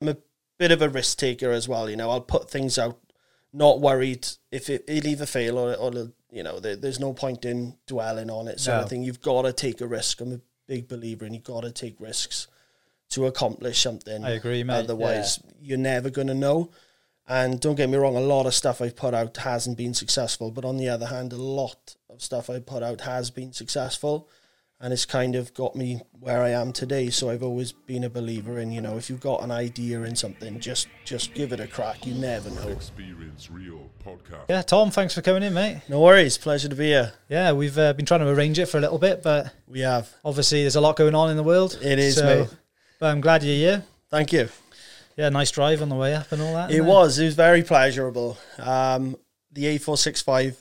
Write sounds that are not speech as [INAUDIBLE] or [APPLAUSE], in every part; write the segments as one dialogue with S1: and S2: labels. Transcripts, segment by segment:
S1: I'm a bit of a risk taker as well. You know, I'll put things out, not worried if it, it'll either fail or, or you know, there, there's no point in dwelling on it. So
S2: No.
S1: of thing. You've got to take a risk. I'm a big believer in you've got to take risks to accomplish something.
S2: I agree, mate.
S1: Otherwise, you're never going to know. And don't get me wrong, a lot of stuff I've put out hasn't been successful. But on the other hand, a lot of stuff I put out has been successful. And it's kind of got me where I am today. So I've always been a believer in, you know, if you've got an idea in something, just just give it a crack. You never know.
S3: Experience Real podcast.
S2: Yeah, Tom, thanks for coming in, mate.
S1: No worries. Pleasure to be here.
S2: Yeah, we've uh, been trying to arrange it for a little bit, but
S1: We have.
S2: obviously there's a lot going on in the world.
S1: It is,
S2: so,
S1: mate.
S2: But I'm glad you're here.
S1: Thank you.
S2: Yeah, nice drive on the way up and all that.
S1: It
S2: isn't
S1: was. It was very pleasurable. Um, the A465,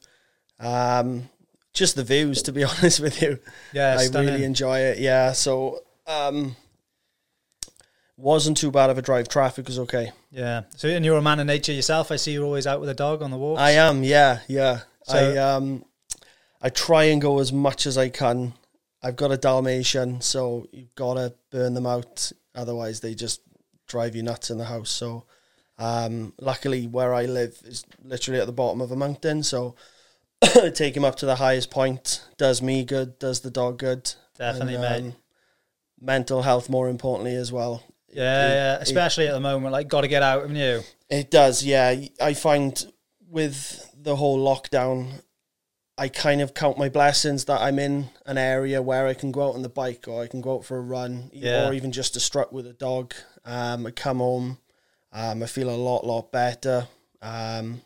S1: um, just the views, to be [LAUGHS] honest with you.
S2: Yeah,
S1: I
S2: stunning.
S1: really enjoy it. Yeah. So, um, wasn't too bad of a drive. Traffic was okay.
S2: Yeah. So, and you're a man of nature yourself. I see you're always out with a dog on the walks.
S1: I am. Yeah. Yeah.
S2: So-
S1: I um, I try and go as much as I can. I've got a Dalmatian, so you've got to burn them out. Otherwise, they just drive you nuts in the house. So, um, luckily, where I live is literally at the bottom of a mountain. So, [COUGHS] take him up to the highest point does me good, does the dog good.
S2: Definitely,
S1: And,
S2: mate.
S1: um, mental health, more importantly, as well.
S2: Yeah,
S1: It-
S2: yeah.
S1: it-
S2: Especially at the moment, like, got to get out, haven't you?
S1: It does, yeah. I find with the whole lockdown, I kind of count my blessings that I'm in an area where I can go out on the bike or I can go out for a run
S2: Yeah.
S1: or even just a strut with a dog. Um, I come home, um, I feel a lot, lot better. Um,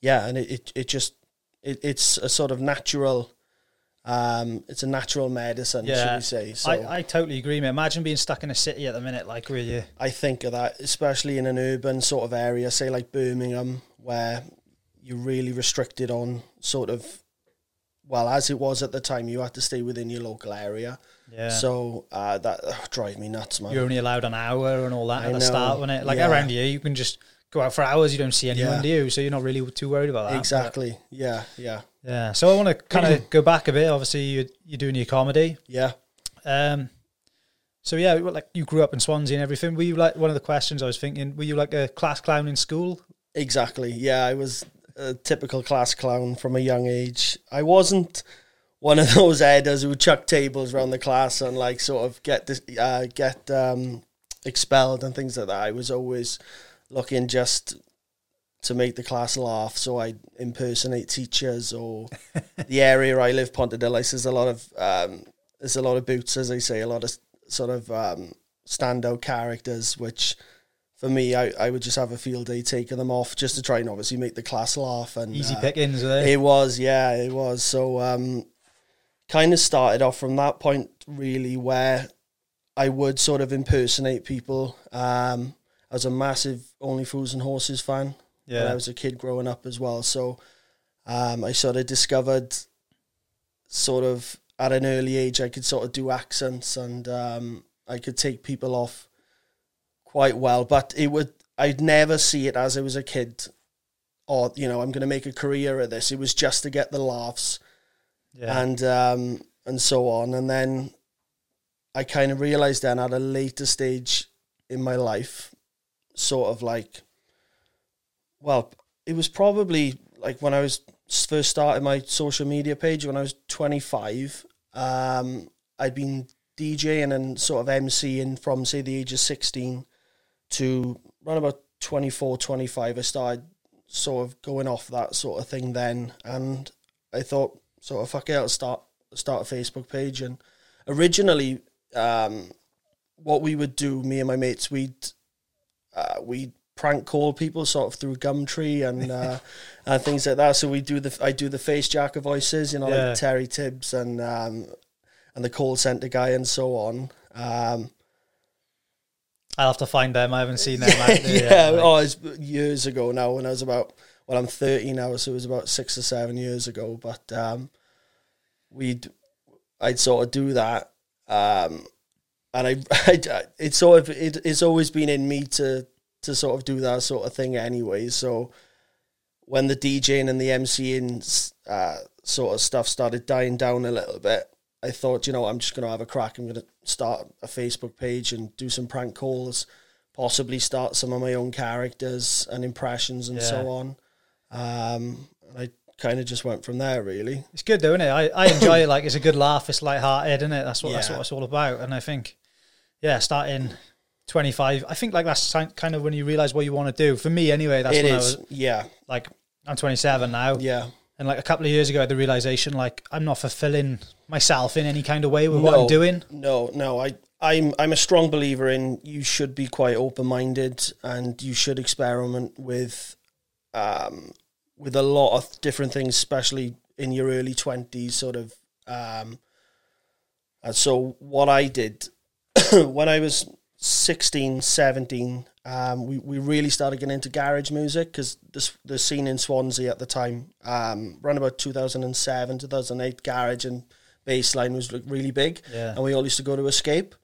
S1: yeah, and it, it, it just, it, it's a sort of natural, um, it's a natural medicine, should
S2: Yeah.
S1: we say. So
S2: I, I totally agree, mate. Imagine being stuck in a city at the minute, like, you.
S1: I think of that, especially in an urban sort of area, say like Birmingham, where you're really restricted on sort of, well, as it was at the time, you had to stay within your local area.
S2: Yeah.
S1: So uh, that uh, drive me nuts, man.
S2: you're only allowed an hour and all that
S1: I
S2: at the
S1: know.
S2: start, when it like
S1: Yeah.
S2: around here, you can just go out for hours. You don't see anyone,
S1: Yeah.
S2: do you? So you're not really too worried about that.
S1: exactly. Yeah, yeah,
S2: yeah. So I want to kind of go back a bit. Obviously, you you're doing your comedy.
S1: yeah.
S2: Um. So yeah, like you grew up in Swansea and everything. Were you like one of the questions I was thinking? Were you like a class clown in school?
S1: Exactly. Yeah, I was a typical class clown from a young age. I wasn't one of [LAUGHS] those headers who chuck tables around the class and like sort of get this, uh, get um, expelled and things like that. I was always looking just to make the class laugh. So I impersonate teachers or [LAUGHS] the area I live, Pontarddulais. There's a lot of um, there's a lot of boots, as I say, a lot of sort of um, standout characters, which for me, I, I would just have a field day taking them off just to try and obviously make the class laugh. And
S2: Easy
S1: uh,
S2: pickings, were they?
S1: It was, yeah, it was. So, um, kind of started off from that point, really, where I would sort of impersonate people. Um, I was a massive Only Fools and Horses fan when I was a kid growing up as well. So, um, I sort of discovered, sort of at an early age, I could sort of do accents and um, I could take people off quite well. But it would, I'd never see it as I was a kid. Or you know, I'm going to make a career of this. It was just to get the laughs
S2: yeah.
S1: and um, and so on. And then I kind of realized then at a later stage in my life, sort of like, well, it was probably like when I was first starting my social media page when I was 25. Um, I'd been DJing and sort of MCing from say the age of 16 to around about 24, 25. I started sort of going off that sort of thing then, and I thought sort of fuck it, I'll start start a Facebook page. And originally, um, what we would do, me and my mates, we'd uh, we'd prank call people sort of through Gumtree and uh, [LAUGHS] and things like that. So we do the I do the Fonejacker voices, you know,
S2: Yeah.
S1: like Terry Tibbs and um, and the call center guy and so on. Um,
S2: I'll have to find them. I haven't seen them. [LAUGHS]
S1: yeah,
S2: out there yet, like-
S1: oh, it's years ago now when I was about well, I'm 30 now, so it was about six or seven years ago. But um, we'd I'd sort of do that, um, and I, [LAUGHS] I it's sort of it, it's always been in me to to sort of do that sort of thing anyway. So when the DJing and the MCing uh, sort of stuff started dying down a little bit, I thought, you know, I'm just going to have a crack. I'm going to start a Facebook page and do some prank calls, possibly start some of my own characters and impressions and so on. Um, I kind of just went from there, really.
S2: It's good though, isn't it? I, I enjoy it. Like it's a good laugh. It's light-hearted, isn't it? That's what that's what it's all about. And I think, yeah, starting twenty five. I think like that's kind of when you realize what you want to do. For me, anyway, that's
S1: It
S2: when
S1: is,
S2: I was
S1: yeah,
S2: like, I'm twenty seven now,
S1: yeah.
S2: and like a couple of years ago, I had the realization like I'm not fulfilling myself in any kind of way with what I'm doing.
S1: No, no, I, I'm, I'm a strong believer in you should be quite open minded and you should experiment with, um, with a lot of different things, especially in your early twenties, sort of. Um, and so what I did [COUGHS] when I was 16, 17, um, we, we really started getting into garage music because the, the scene in Swansea at the time, um, around about 2007, 2008, garage and bassline was really big
S2: Yeah.
S1: and we all used to go to Escape.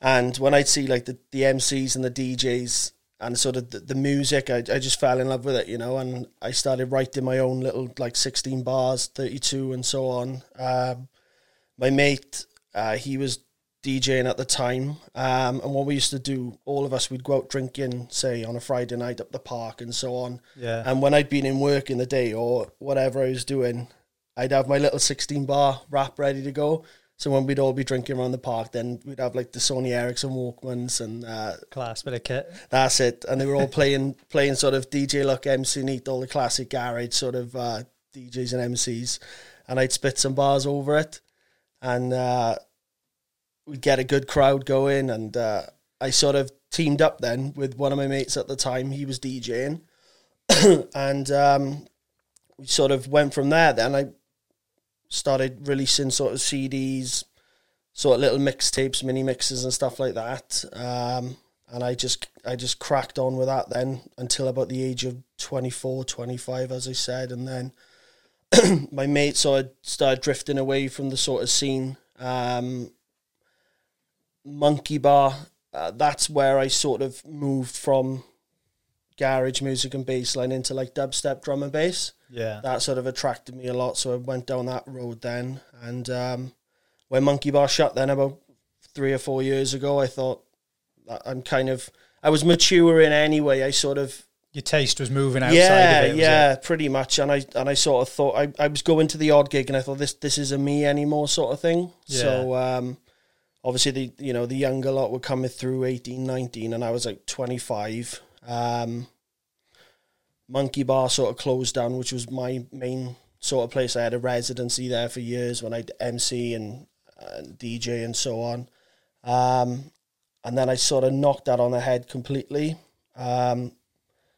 S1: And when I'd see like the, the MCs and the DJs and sort of the, the music, I, I just fell in love with it, you know. And I started writing my own little like 16 bars, 32, and so on. Um, my mate, uh, he was DJing at the time. Um, and what we used to do, all of us, we'd go out drinking, say on a Friday night up the park and so on.
S2: Yeah,
S1: And when I'd been in work in the day or whatever I was doing, I'd have my little 16 bar rap ready to go. So when we'd all be drinking around the park, then we'd have like the Sony Ericsson Walkmans and uh,
S2: class bit of kit.
S1: that's it. And they were all playing [LAUGHS] playing sort of DJ Luck, MC Neat, all the classic garage sort of uh, DJs and MCs. And I'd spit some bars over it. And uh, we'd get a good crowd going. And uh, I sort of teamed up then with one of my mates at the time. He was DJing. [COUGHS] and um, we sort of went from there. Then I started releasing sort of CDs, sort of little mixtapes, mini mixes and stuff like that. Um, and I just I just cracked on with that then until about the age of 24, 25, as I said, and then [COUGHS] my mate sort of started drifting away from the sort of scene. Um, Monkey Bar, uh, that's where I sort of moved from garage music and bassline into like dubstep drum and bass
S2: Yeah,
S1: that sort of attracted me a lot. So I went down that road then. And um, when Monkey Bar shut, then about three or four years ago, I thought I'm kind of I was maturing anyway. I sort of
S2: your taste was moving outside
S1: yeah
S2: of it. was it?
S1: yeah pretty much. And I and I sort of thought I, I was going to the odd gig, and I thought this this isn't me anymore, sort of thing. Yeah. So um, obviously the you know the younger lot were coming through 18, 19, and I was like twenty five. Um, Monkey Bar sort of closed down, which was my main sort of place. I had a residency there for years when I'd MC and, and DJ and so on. Um, and then I sort of knocked that on the head completely. Um,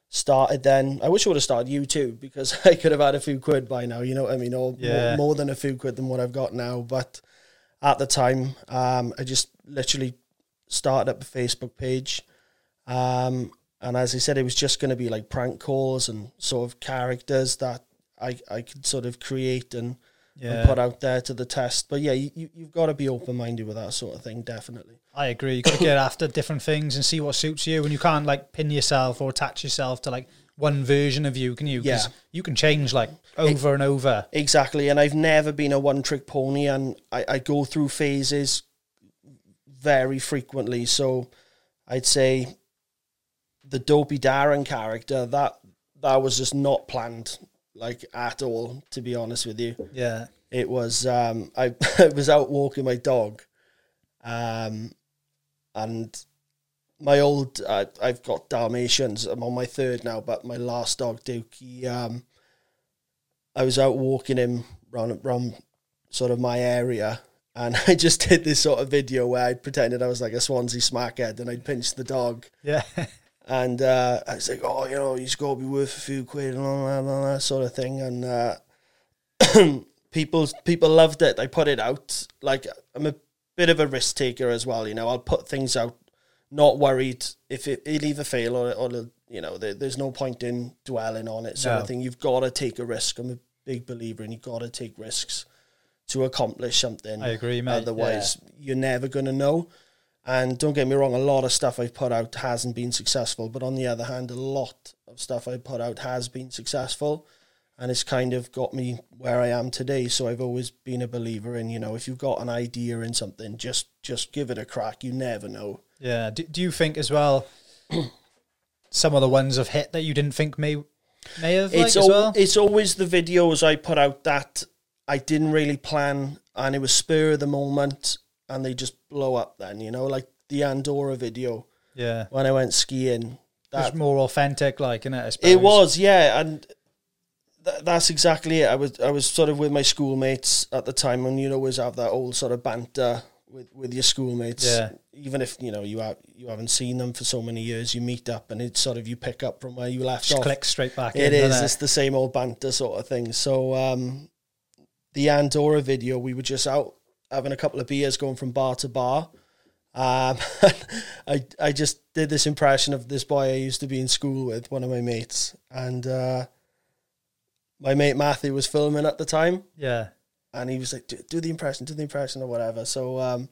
S1: started then. I wish I would have started YouTube because [LAUGHS] I could have had a few quid by now. You know what I mean? Or
S2: Yeah.
S1: more, more than a few quid than what I've got now. But at the time, um, I just literally started up a Facebook page. Um, and as I said, it was just going to be like prank calls and sort of characters that I, I could sort of create and,
S2: yeah.
S1: and put out there to the test. But yeah, you, you- you've got to be open minded with that sort of thing, definitely.
S2: I agree. You've got to get after different things and see what suits you, and you can't like pin yourself or attach yourself to like one version of you, can you?
S1: Yeah.
S2: you can change like over and over.
S1: Exactly, and I've never been a one trick pony, and I, I go through phases very frequently. So I'd say the dopey Darren character that that was just not planned like at all. To be honest with you,
S2: Yeah,
S1: it was um, [LAUGHS] I, I was out walking my dog, um, and my old uh, I've got Dalmatians. I'm on my third now, but my last dog Duke, he um, I was out walking him round round sort of my area. And [LAUGHS] I just did this sort of video where I pretended I was like a Swansea smackhead and I'd pinched the dog.
S2: yeah, [LAUGHS]
S1: And uh, I was like, oh, you know, he's got to be worth a few quid and all that, and all that sort of thing. And uh, [CLEARS THROAT] people people loved it. I put it out. Like, I'm a bit of a risk taker as well. You know, I'll put things out, not worried if it, it'll either fail or, or you know, there, there's no point in dwelling on it sort
S2: No.
S1: of thing. You've got to take a risk. I'm a big believer in you've got to take risks to accomplish something.
S2: I agree, mate.
S1: Otherwise, you're never going to know. And don't get me wrong, a lot of stuff I've put out hasn't been successful. But on the other hand, a lot of stuff I put out has been successful. And it's kind of got me where I am today. So I've always been a believer in, you know, if you've got an idea in something, just just give it a crack. You never know.
S2: Yeah. Do, do you think as well? [CLEARS THROAT] some of the ones have hit that you didn't think may may have like,
S1: it's
S2: as
S1: al-
S2: well?
S1: it's always the videos I put out that I didn't really plan, and it was spur of the moment, and they just blow up. Then you know, like the Andorra video
S2: yeah,
S1: when I went skiing. That
S2: more authentic, like, innit? I suppose.
S1: it was, yeah, and th- that's exactly it. I was I was sort of with my schoolmates at the time, and you always have that old sort of banter with with your schoolmates.
S2: Yeah.
S1: Even if you know you have you haven't seen them for so many years, you meet up, and it's sort of you pick up from where you left
S2: Just
S1: off.
S2: click straight back.
S1: It is. It's the same old banter sort of thing. So um, the Andorra video, we were just out having a couple of beers, going from bar to bar. Um, [LAUGHS] I I just did this impression of this boy I used to be in school with, one of my mates, and uh, my mate Matthew was filming at the time,
S2: Yeah,
S1: and he was like, "Do, do the impression, do the impression, or whatever." So um,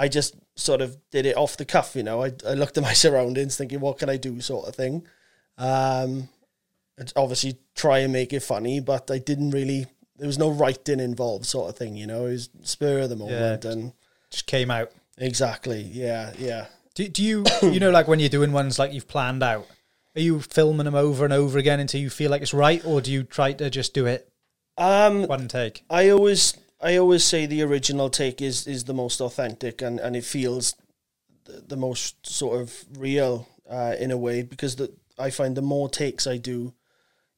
S1: I just sort of did it off the cuff, you know. I I looked at my [LAUGHS] surroundings, thinking, "What can I do?" sort of thing. Um, obviously try and make it funny, but I didn't really. There was no writing involved, sort of thing, you know. It was spur of the moment, and
S2: just came out.
S1: exactly, yeah, yeah.
S2: Do, do you you know like when you're doing ones like you've planned out? Are you filming them over and over again until you feel like it's right, or do you try to just do it
S1: Um,
S2: one take?
S1: I always I always say the original take is is the most authentic and and it feels the, the most sort of real uh, in a way because the I find the more takes I do,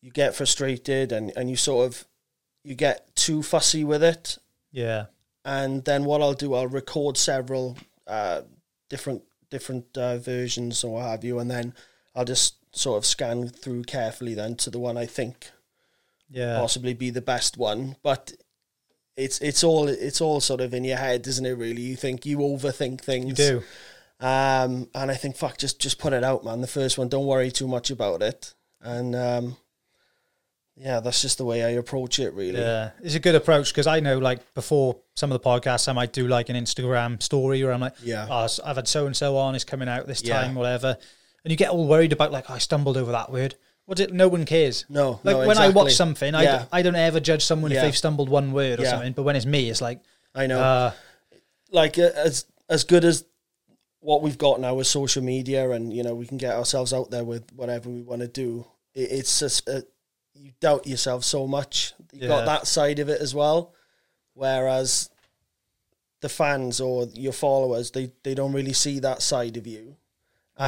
S1: you get frustrated and and you sort of you get too fussy with it.
S2: Yeah,
S1: and then what I'll do I'll record several uh, different different uh, versions or what have you and then I'll just sort of scan through carefully then to the one I think
S2: yeah,
S1: possibly be the best one, but it's it's all it's all sort of in your head, isn't it? Really, you think you overthink things.
S2: you do.
S1: Um, and I think fuck, just just put it out, man. The first one, don't worry too much about it, and um, yeah, that's just the way I approach it. Really,
S2: Yeah, it's a good approach because I know like before some of the podcasts I might do like an Instagram story where I'm like,
S1: Yeah.
S2: oh, I've had so and so on, it's coming out this
S1: Yeah.
S2: time, whatever, and you get all worried about like, oh, I stumbled over that word. What it? No one cares.
S1: No,
S2: Like
S1: no,
S2: when I watch something, I,
S1: Yeah.
S2: d- I don't ever judge someone if they've stumbled one word or
S1: Yeah.
S2: something. But when it's me, it's like,
S1: I know.
S2: uh,
S1: like uh, as as good as what we've got now with social media, and you know we can get ourselves out there with whatever we want to do. It, it's just uh, you doubt yourself so much. You
S2: Yeah.
S1: got that side of it as well, whereas the fans or your followers they they don't really see that side of you.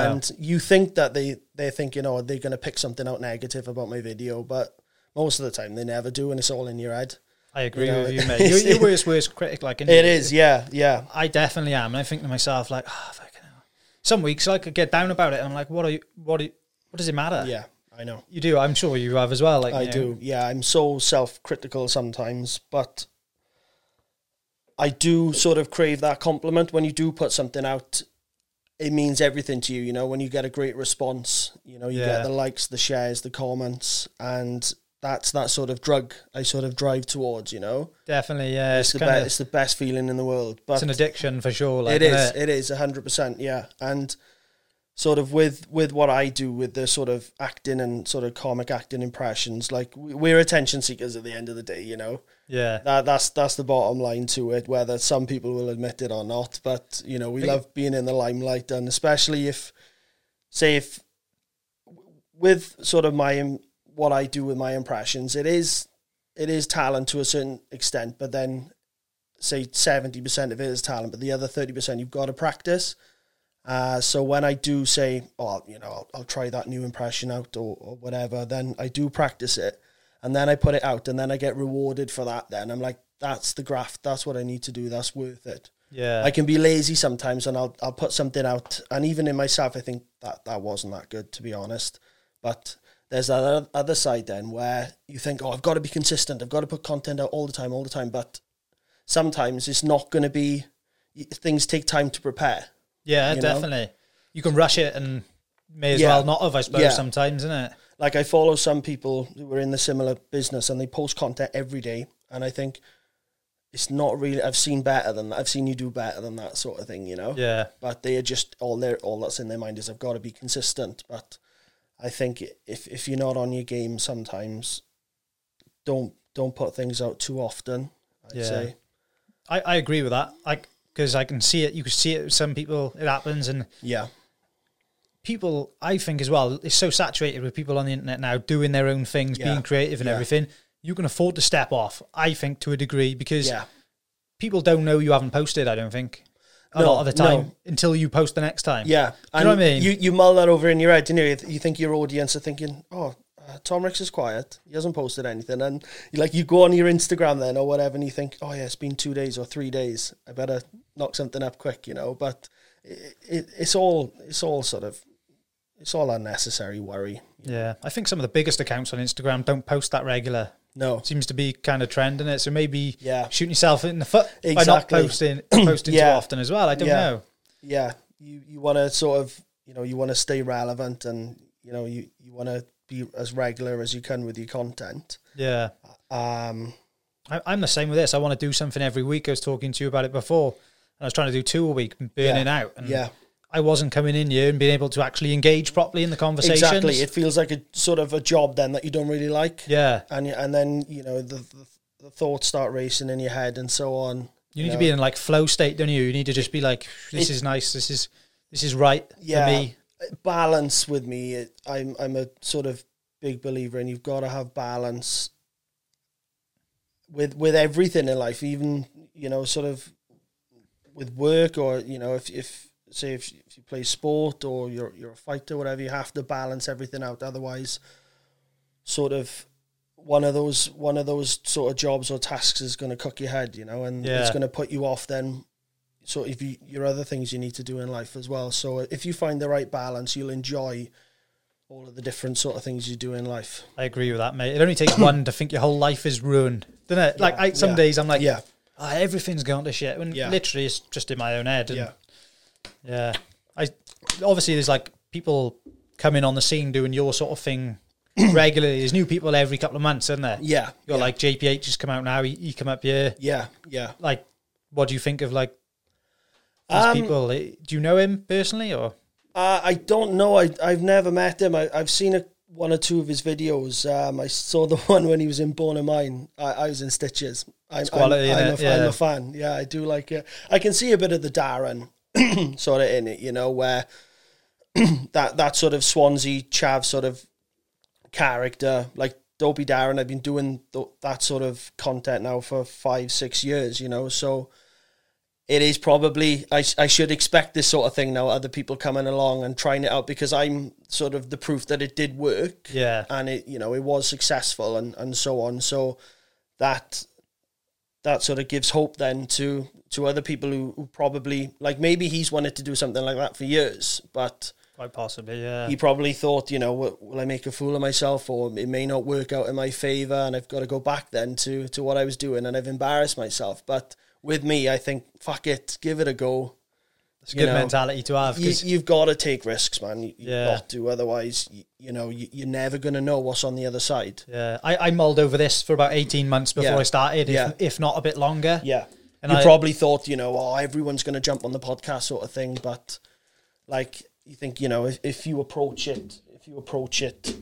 S1: And you think that they they're thinking, oh, they're going to pick something out negative about my video, but most of the time they never do, and it's all in your head.
S2: I agree
S1: You know,
S2: with you, mate. [LAUGHS] You're your worst, worst critic. Like?
S1: It is, yeah, yeah,
S2: I definitely am, and I think to myself like, oh, fucking hell. Some weeks I could get down about it, and I'm like, what are you? What are you, What does it matter?
S1: yeah. I know.
S2: You do. I'm sure you have as well. Like
S1: I
S2: you know.
S1: do. Yeah, I'm so self-critical sometimes, but I do sort of crave that compliment when you do put something out. It means everything to you, you know, when you get a great response, you know, you
S2: Yeah.
S1: get the likes, the shares, the comments, and that's that sort of drug I sort of drive towards, you know.
S2: Definitely, yeah.
S1: It's,
S2: It's,
S1: the best it's the best feeling in the world. But
S2: it's an addiction for sure. Like,
S1: it is.
S2: innit?
S1: It is hundred percent. Yeah, and sort of with with what I do with the sort of acting and sort of comic acting impressions, like we- we're attention seekers at the end of the day. You know
S2: yeah,
S1: that that's that's the bottom line to it. Whether some people will admit it or not, but you know we
S2: Think-
S1: love being in the limelight, and especially if, say, if with sort of my what I do with my impressions, it is it is talent to a certain extent, but then say seventy percent of it is talent, but the other thirty percent you've got to practice. Uh, so when I do say, oh, you know, I'll, I'll try that new impression out or, or whatever, then I do practice it, and then I put it out, and then I get rewarded for that. Then I'm like, that's the graft. That's what I need to do. That's worth it.
S2: yeah.
S1: I can be lazy sometimes, and I'll I'll put something out, and even in myself, I think that that wasn't that good to be honest. But there's that other- other side then where you think, oh, I've got to be consistent. I've got to put content out all the time, all the time. But sometimes it's not going to be. Things take time to prepare.
S2: Yeah,
S1: you know?
S2: definitely. You can rush it and may as
S1: Yeah.
S2: well not have, I suppose,
S1: Yeah.
S2: sometimes, isn't it?
S1: Like I follow some people who are in the similar business, and they post content every day, and I think it's not really. I've seen better than that. I've seen you do better than that sort of thing. You know.
S2: Yeah.
S1: but they are just all their all that's in their mind is I've got to be consistent. But I think if if you're not on your game, sometimes don't don't put things out too often. I'd
S2: Yeah.
S1: say
S2: I, I agree with that. Like, because I can see it. You can see it with some people. It happens, and
S1: yeah,
S2: people, I think as well, it's so saturated with people on the internet now doing their own things,
S1: Yeah.
S2: being creative and
S1: Yeah.
S2: everything. You can afford to step off, I think, to a degree because
S1: Yeah.
S2: people don't know you haven't posted. I don't think a
S1: No,
S2: lot of the time
S1: no.
S2: until you post the next time.
S1: Yeah,
S2: Do you know what I mean?
S1: You you mull that over in your head, you know. You, you think your audience are thinking, "Oh, uh, Tom Rix is quiet. He hasn't posted anything," and like you go on your Instagram then or whatever, and you think, "Oh yeah, it's been two days or three days. I better knock something up quick," you know. But it, it, it's all it's all sort of it's all unnecessary worry.
S2: Yeah, I think some of the biggest accounts on Instagram don't post that regular.
S1: No,
S2: Seems to be kind of trending it. So maybe
S1: Yeah.
S2: shooting yourself in the foot by not
S1: Exactly.
S2: posting [CLEARS THROAT] posting too often as well. I don't
S1: Yeah.
S2: know.
S1: yeah, you you want to sort of you know you want to stay relevant and you know you you want to be as regular as you can with your content.
S2: Yeah.
S1: Um,
S2: I, I'm the same with this. I want to do something every week. I was talking to you about it before, and I was trying to do two a week, and burning out. And
S1: yeah.
S2: I wasn't coming in here and being able to actually engage properly in the conversation.
S1: Exactly. It feels like a sort of a job then that you don't really like.
S2: yeah,
S1: And and then, you know, the, the, the thoughts start racing in your head and so on.
S2: you need to be in like flow state, don't you? You need to just be like, this
S1: It-
S2: is nice. This is this is right
S1: Yeah.
S2: for me.
S1: Balance with me. It, I'm I'm a sort of big believer and you've got to have balance with with everything in life, even, you know, sort of with work or, you know, if if say if, if you play sport or you're you're a fighter, whatever, you have to balance everything out. Otherwise, sort of one of those one of those sort of jobs or tasks is going to cook your head, you know, and it's going to put you off then. So if you your other things you need to do in life as well. So if you find the right balance, you'll enjoy all of the different sort of things you do in life.
S2: I agree with that, mate. It only takes one to think your whole life is ruined, doesn't it? Like I, some
S1: yeah.
S2: days I'm like,
S1: Yeah,
S2: "Ah, everything's gone to shit. When
S1: Yeah.
S2: literally it's just in my own head. And
S1: yeah,
S2: Yeah. I obviously there's like people coming on the scene doing your sort of thing [CLEARS THROAT] regularly. There's new people every couple of months, isn't there?
S1: yeah.
S2: You got
S1: yeah.
S2: like JPH has come out now. He, he come up here.
S1: yeah, yeah.
S2: Like, what do you think of like these
S1: Um,
S2: people? Eh, Do you know him personally or?
S1: Uh, I don't know. I I've never met him. I, I've seen a, one or two of his videos. Um, I saw [LAUGHS] the one when he was in Bonymaen. I, I was in Stitches. I'm,
S2: quality,
S1: I'm, I'm, a, I'm
S2: Yeah.
S1: a fan. Yeah, I do like it. I can see a bit of the Darren [CLEARS THROAT] sort of in it, you know, where [CLEARS THROAT] that that sort of Swansea chav sort of character, like Dopey Darren. I've been doing th- that sort of content now for five, six years, you know, so it is probably I, I should expect this sort of thing now other people coming along and trying it out because i'm sort of the proof that it did work
S2: Yeah.
S1: and it you know it was successful and and so on so that that sort of gives hope then to to other people who, who probably like maybe he's wanted to do something like that for years but
S2: Quite possibly, yeah.
S1: he probably thought you know will, will i make a fool of myself or it may not work out in my favor and i've got to go back then to to what i was doing and i've embarrassed myself but with me i think fuck it give it a go
S2: it's a good
S1: know,
S2: mentality to have.
S1: you, you've got to take risks man you, you've
S2: Yeah.
S1: got to otherwise you, you know you, you're never going to know what's on the other side
S2: yeah, I, I mulled over this for about 18 months before
S1: Yeah.
S2: I started, if,
S1: Yeah.
S2: if not a bit longer.
S1: yeah
S2: And
S1: you
S2: I-
S1: probably thought you know oh everyone's going to jump on the podcast sort of thing but like you think you know if, if you approach it if you approach it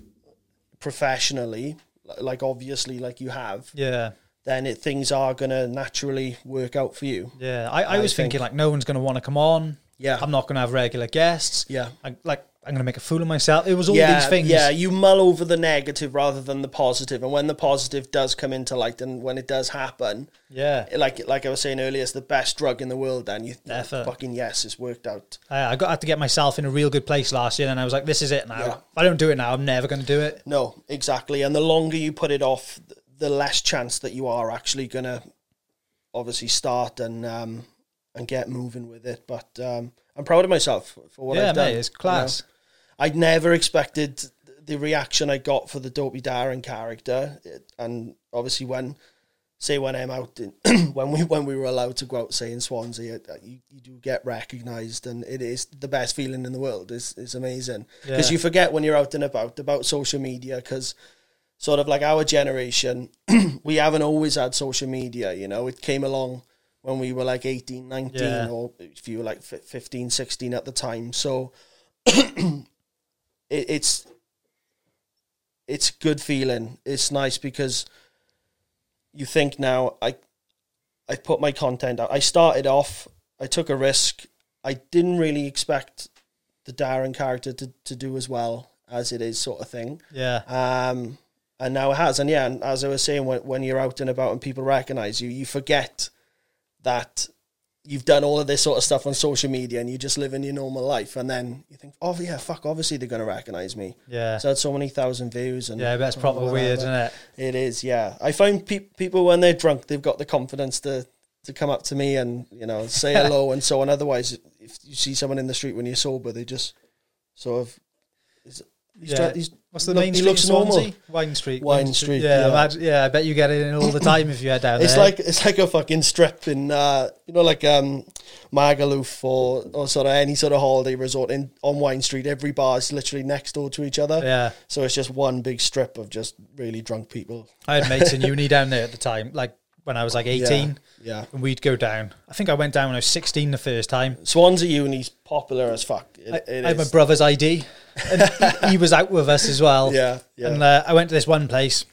S1: professionally like obviously like you have
S2: Yeah.
S1: Then it, things are going to naturally work out for you
S2: Yeah. I, I
S1: I
S2: was thinking like no one's going to want to come on.
S1: yeah
S2: I'm not going to have regular guests.
S1: yeah
S2: I, like I'm going to make a fool of myself. It was all
S1: yeah,
S2: these things.
S1: Yeah, you mull over the negative rather than the positive, and when the positive does come into light, and when it does happen,
S2: Yeah.
S1: like like I was saying earlier, it's the best drug in the world. Then you
S2: Effort.
S1: fucking yes, it's worked out.
S2: I, I got had to get myself in a real good place last year, and I was like, "This is it now.
S1: Yeah.
S2: If I don't do it now, I'm never going to do it."
S1: No, exactly. And the longer you put it off, the less chance that you are actually gonna obviously start and um and get moving with it. But um I'm proud of myself for what
S2: yeah,
S1: I've done.
S2: mate, it's
S1: you know.
S2: class.
S1: I'd never expected the reaction I got for the Dopey Darren character, It- and obviously when, say, when I'm out, in, [CLEARS THROAT] when we when we were allowed to go out, say in Swansea, it- you, you do get recognised, and it is the best feeling in the world. It's it's amazing because
S2: Yeah.
S1: you forget when you're out and about about social media because. Sort of like our generation, [CLEARS THROAT] we haven't always had social media, you know. It came along when we were like 18, 19,
S2: Yeah.
S1: or if you were like fi- 15, 16 at the time. So [CLEARS THROAT] it, it's it's good feeling. It's nice because you think now I I put my content out. I started off. I took a risk. I didn't really expect the Darren character to, to do as well as it is, sort of thing.
S2: Yeah.
S1: Um, and now it has. And yeah, and as I was saying, when, when you're out and about and people recognize you, you forget that you've done all of this sort of stuff on social media and you just live in your normal life. And then you think, oh, yeah, fuck, obviously they're going to recognize me.
S2: Yeah.
S1: So I had so many thousand views. and
S2: yeah, that's proper weird, isn't it?
S1: It is, yeah. I find pe- people when they're drunk, they've got the confidence to to come up to me and you know say hello [LAUGHS] and so on. Otherwise, if you see someone in the street when you're sober, they just sort of. He's,
S2: Yeah.
S1: he's-
S2: What's the
S1: look-
S2: main
S1: he
S2: street
S1: looks
S2: in Swansea?
S1: normal.
S2: Wind Street.
S1: Wind Street,
S2: Yeah,
S1: yeah.
S2: imagine- yeah. I bet you get it in all the [LAUGHS] time if you head down
S1: It's
S2: there.
S1: It's like it's like a fucking strip in uh, you know like um Magaluf or or sort of any sort of holiday resort in on Wind Street. Every bar is literally next door to each other.
S2: yeah.
S1: So it's just one big strip of just really drunk people.
S2: I had mates in [LAUGHS] uni down there at the time, like when I was like 18,
S1: Yeah.
S2: and we'd go down. I think I went down when I was 16 the first time.
S1: Swans Swansea Uni's popular as fuck. It,
S2: I,
S1: it
S2: I had my brother's ID, and he, [LAUGHS] he was out with us as well.
S1: Yeah, yeah.
S2: And uh, I went to this one place.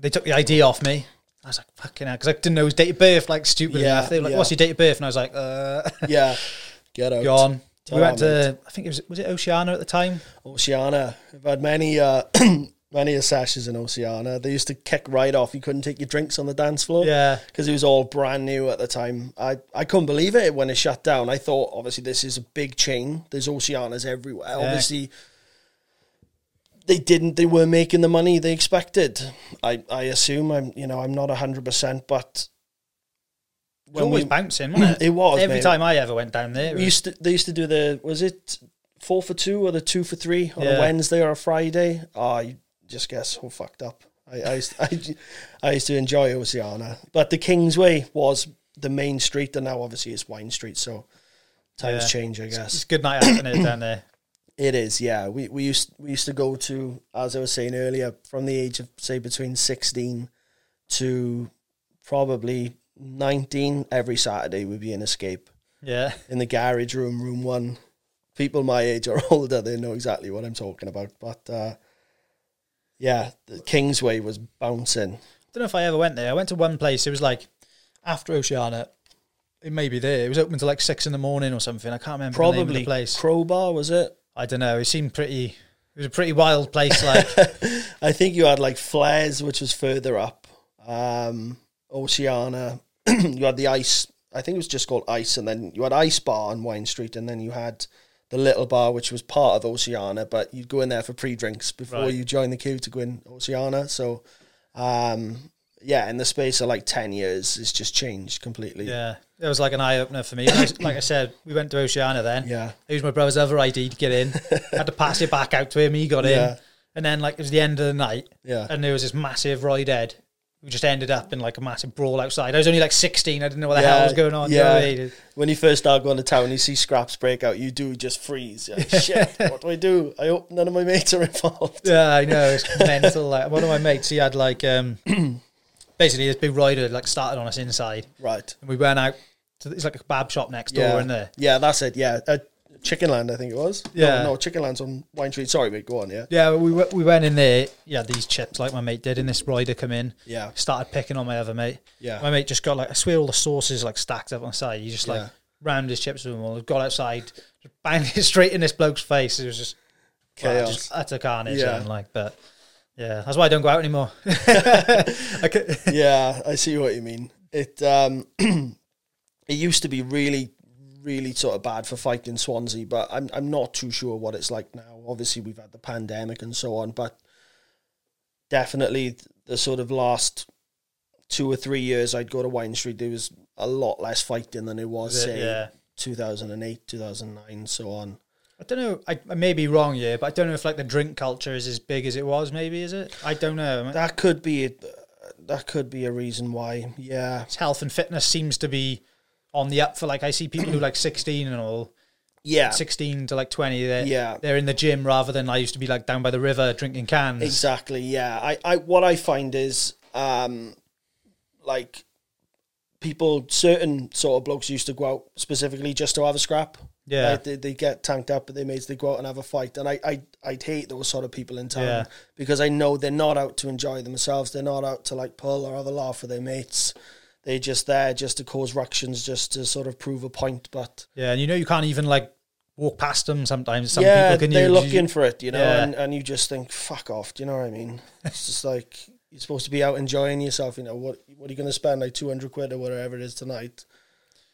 S2: They took the ID off me. I was like, fucking hell, because I didn't know his date of birth, like stupid
S1: Yeah,
S2: enough. They were like,
S1: yeah.
S2: what's your date of birth? And I was like, uh, [LAUGHS]
S1: yeah. [LAUGHS] Get out.
S2: gone.
S1: Tell
S2: we went to, I think it was, was it Oceana at the time?
S1: Oceana. I've had many uh [CLEARS THROAT] many a sessions in Oceana. They used to kick right off. You couldn't take your drinks on the dance floor.
S2: Yeah.
S1: Because it was all brand new at the time. I, I couldn't believe it when it shut down. I thought obviously this is a big chain. There's Oceanas everywhere. Obviously they didn't they weren't making the money they expected. I, I assume I'm you know, I'm not hundred percent, but
S2: It was always bouncing, [CLEARS THROAT] wasn't it?
S1: It was,
S2: Every
S1: mate.
S2: time I ever went down there.
S1: we used to they used to do the was it four for two or the two for three on
S2: Yeah.
S1: a Wednesday or a Friday? Oh, you just get so fucked up. I I used, I, I used to enjoy Oceana, but the Kingsway was the main street, and now obviously it's Wind Street. So times
S2: Yeah.
S1: change, I
S2: It's
S1: guess.
S2: good night out isn't it, down there. [CLEARS THROAT]
S1: It is, yeah. We we used we used to go to, as I was saying earlier, from the age of say between sixteen to probably nineteen. Every Saturday would be an escape
S2: Yeah.
S1: in the garage room, room one. People my age or [LAUGHS] older, they know exactly what I'm talking about. But uh, yeah, the Kingsway was bouncing.
S2: I don't know if I ever went there. I went to one place. It was like after Oceana. It may be there. It was open till like six in the morning or something. I can't remember the name of
S1: Probably
S2: the place.
S1: Crowbar, was it?
S2: I don't know. It seemed pretty. It was a pretty wild place. Like [LAUGHS]
S1: I think you had like Flares, which was further up. Um, Oceana. [CLEARS THROAT] you had the ice. I think it was just called Ice, and then you had Ice Bar on Wind Street, and then you had the Little Bar, which was part of Oceana, but you'd go in there for pre-drinks before
S2: Right.
S1: you join the queue to go in Oceana. So, um, yeah, in the space of like ten years, it's just changed completely.
S2: yeah, it was like an eye opener for me. And I was- like I said, we went to Oceana then.
S1: Yeah.
S2: I used my brother's other ID to get in. [LAUGHS] had to pass it back out to him. He got
S1: Yeah.
S2: in, and then like it was the end of the night.
S1: Yeah.
S2: and there was this massive ride head. We just ended up in like a massive brawl outside. I was only like 16. I didn't know what the hell was going on. you know
S1: Yeah.
S2: I mean?
S1: When you first start going to town, you see scraps break out. You do just freeze. Like, Shit, [LAUGHS] what do I do? I hope none of my mates are involved.
S2: Yeah, I know. It's mental. Like one of my mates, he had like um [CLEARS THROAT] basically this big rider like started on us inside,
S1: Right.
S2: and we went out. to It's like a kebab shop next door
S1: Yeah.
S2: in there.
S1: Yeah, that's it. Yeah. Uh, Chickenland, I think it was.
S2: Yeah.
S1: No, no Chickenland's on Wind Street. Sorry, mate. Go on. Yeah.
S2: Yeah, we w- we went in there. Yeah, these chips like my mate did, and this rider come in.
S1: Yeah.
S2: started picking on my other mate.
S1: Yeah.
S2: my mate just got like I swear all the sauces like stacked up on the side. He just like
S1: Yeah.
S2: rammed his chips with them all. Got outside, just banged it [LAUGHS] straight in this bloke's face. It was just well,
S1: Chaos.
S2: just utter carnage.
S1: Yeah.
S2: And like, but yeah, that's why I don't go out anymore. [LAUGHS] I could, [LAUGHS]
S1: yeah, I see what you mean. It um, [CLEARS THROAT] it used to be really, really sort of bad for fighting Swansea, but I'm I'm not too sure what it's like now. Obviously, we've had the pandemic and so on, but definitely the sort of last two or three years, I'd go to Wind Street. There was a lot less fighting than there was,
S2: it?
S1: say,
S2: Yeah.
S1: 2008, 2009, so on.
S2: I don't know. I, I may be wrong here, but I don't know if like the drink culture is as big as it was. Maybe is it? I don't know.
S1: That could be a, that could be a reason why. Yeah,
S2: Health and fitness seems to be on the up for like I see people who like 16 and all.
S1: yeah,
S2: 16 to like 20 they're,
S1: Yeah.
S2: they're in the gym rather than I used to be like down by the river drinking cans
S1: Exactly. Yeah. I, I what I find is um like people certain sort of blokes used to go out specifically just to have a scrap.
S2: Yeah.
S1: Right? They, they get tanked up, but they mates they go out and have a fight. And I, I I'd hate those sort of people in town
S2: Yeah.
S1: because I know they're not out to enjoy themselves. They're not out to like pull or have a laugh with their mates. They're just there just to cause ructions, just to sort of prove a point. But
S2: Yeah, and you know you can't even like walk past them sometimes. Some
S1: yeah,
S2: people can
S1: they're looking for it, you know,
S2: Yeah.
S1: and, and you just think, fuck off. Do you know what I mean? It's just like you're supposed to be out enjoying yourself. You know what? What are you going to spend like two hundred quid or whatever it is tonight?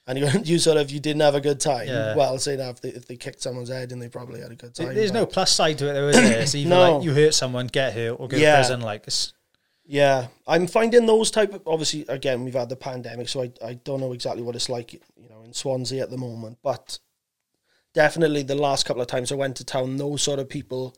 S1: And you [LAUGHS] you sort of you didn't have a good time.
S2: Yeah.
S1: Well, say that if they, if they kicked someone's head and they probably had a good time.
S2: There's no plus side to it, though, is there? It's [COUGHS] either
S1: No.
S2: like you hurt someone, get hurt, or go
S1: Yeah.
S2: to prison. Like, it's,
S1: Yeah, I'm finding those type of obviously again we've had the pandemic, so I I don't know exactly what it's like, you know, in Swansea at the moment, but definitely the last couple of times I went to town, those sort of people,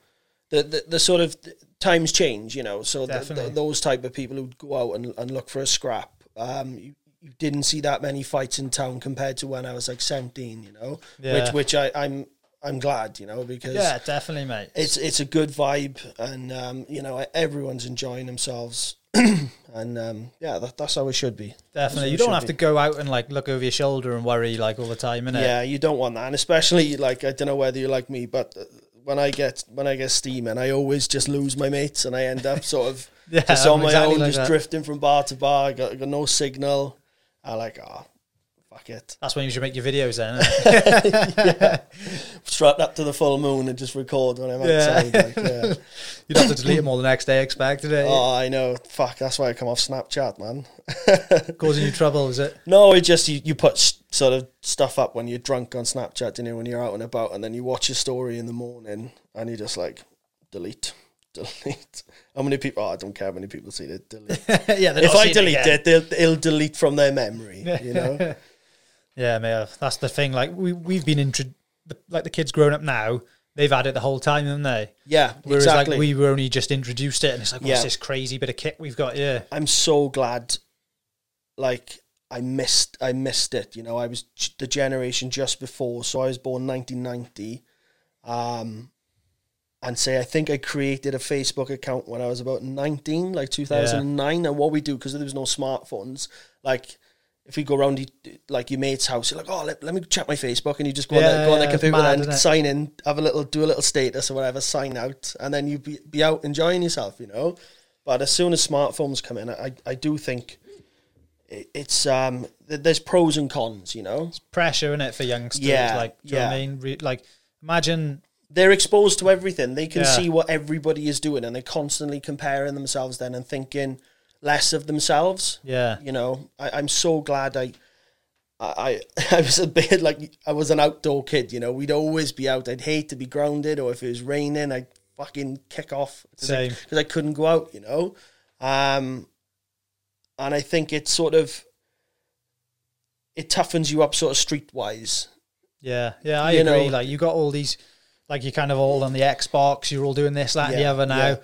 S1: the the, the sort of times change, you know, so the, the, those type of people who'd go out and, and look for a scrap, um, you, you didn't see that many fights in town compared to when I was like 17, you know,
S2: Yeah.
S1: which which I I'm I'm glad, you know, because
S2: yeah, definitely, mate.
S1: it's it's a good vibe and um, you know everyone's enjoying themselves [CLEARS THROAT] and um, yeah that, that's how it should be
S2: Definitely. You don't have
S1: it
S2: to go out and like look over your shoulder and worry like all the time, innit?
S1: yeah you don't want that and especially like I don't know whether you're like me but uh, when I get when I get steaming I always just lose my mates and I end up sort of [LAUGHS]
S2: Yeah,
S1: just
S2: I'm
S1: on my
S2: exactly
S1: own
S2: like
S1: just
S2: that.
S1: drifting from bar to bar got, got no signal I like oh fuck it
S2: That's when you should make your videos then. innit?
S1: strut up to the full moon and just record when I'm
S2: Yeah.
S1: outside like, yeah. [LAUGHS]
S2: You'd have to delete them all the next day, expected it. Eh?
S1: oh I know fuck that's why I come off Snapchat man [LAUGHS]
S2: Causing you trouble, is it?
S1: No, it just you, you put sort of stuff up when you're drunk on Snapchat, you know, when you're out and about, and then you watch your story in the morning, and you just like delete, [LAUGHS] delete. How many people? Oh, I don't care how many people see it. Delete.
S2: yeah,
S1: if I delete
S2: again.
S1: it, they'll it'll delete from their memory. You know.
S2: Yeah, mate, that's the thing. Like we we've been intro, like the kids growing up now. They've had it the whole time, haven't they?
S1: Yeah,
S2: Whereas
S1: exactly.
S2: like we were only just introduced it, and it's like, what's
S1: Yeah.
S2: this crazy bit of kit we've got? Yeah,
S1: I'm so glad. Like I missed, I missed it. You know, I was the generation just before, so I was born 1990. Um, and say I think I created a Facebook account when I was about 19, like 2009. And what we do because there was no smartphones, like. If we go around you- like your mate's house, you're like, oh, let, let me check my Facebook, and you just go on,
S2: Yeah,
S1: the, go on the
S2: yeah, it's
S1: computer
S2: mad,
S1: and sign in, have a little, do a little status or whatever, sign out, and then you be, be out enjoying yourself, you know. But as soon as smartphones come in, I, I do think it, it's um th- there's pros and cons, you know.
S2: It's pressure in it for youngsters.
S1: Yeah,
S2: like, do you know what I
S1: yeah.
S2: mean? Re- like, imagine.
S1: They're exposed to everything. They can
S2: Yeah.
S1: see what everybody is doing, and they're constantly comparing themselves then and thinking less of themselves.
S2: Yeah,
S1: You know, I, I'm so glad I. I, I [LAUGHS] I was a bit like I was an outdoor kid, you know. We'd always be out. I'd hate to be grounded, or if it was raining, I'd fucking kick off
S2: Same.
S1: because I couldn't go out, you know. Um, and I think it sort of it toughens you up, sort of streetwise.
S2: yeah, yeah. I
S1: You
S2: agree.
S1: know-
S2: like, you got all these, like, you're kind of all on the Xbox. You're all doing this, that, and the other now.
S1: yeah.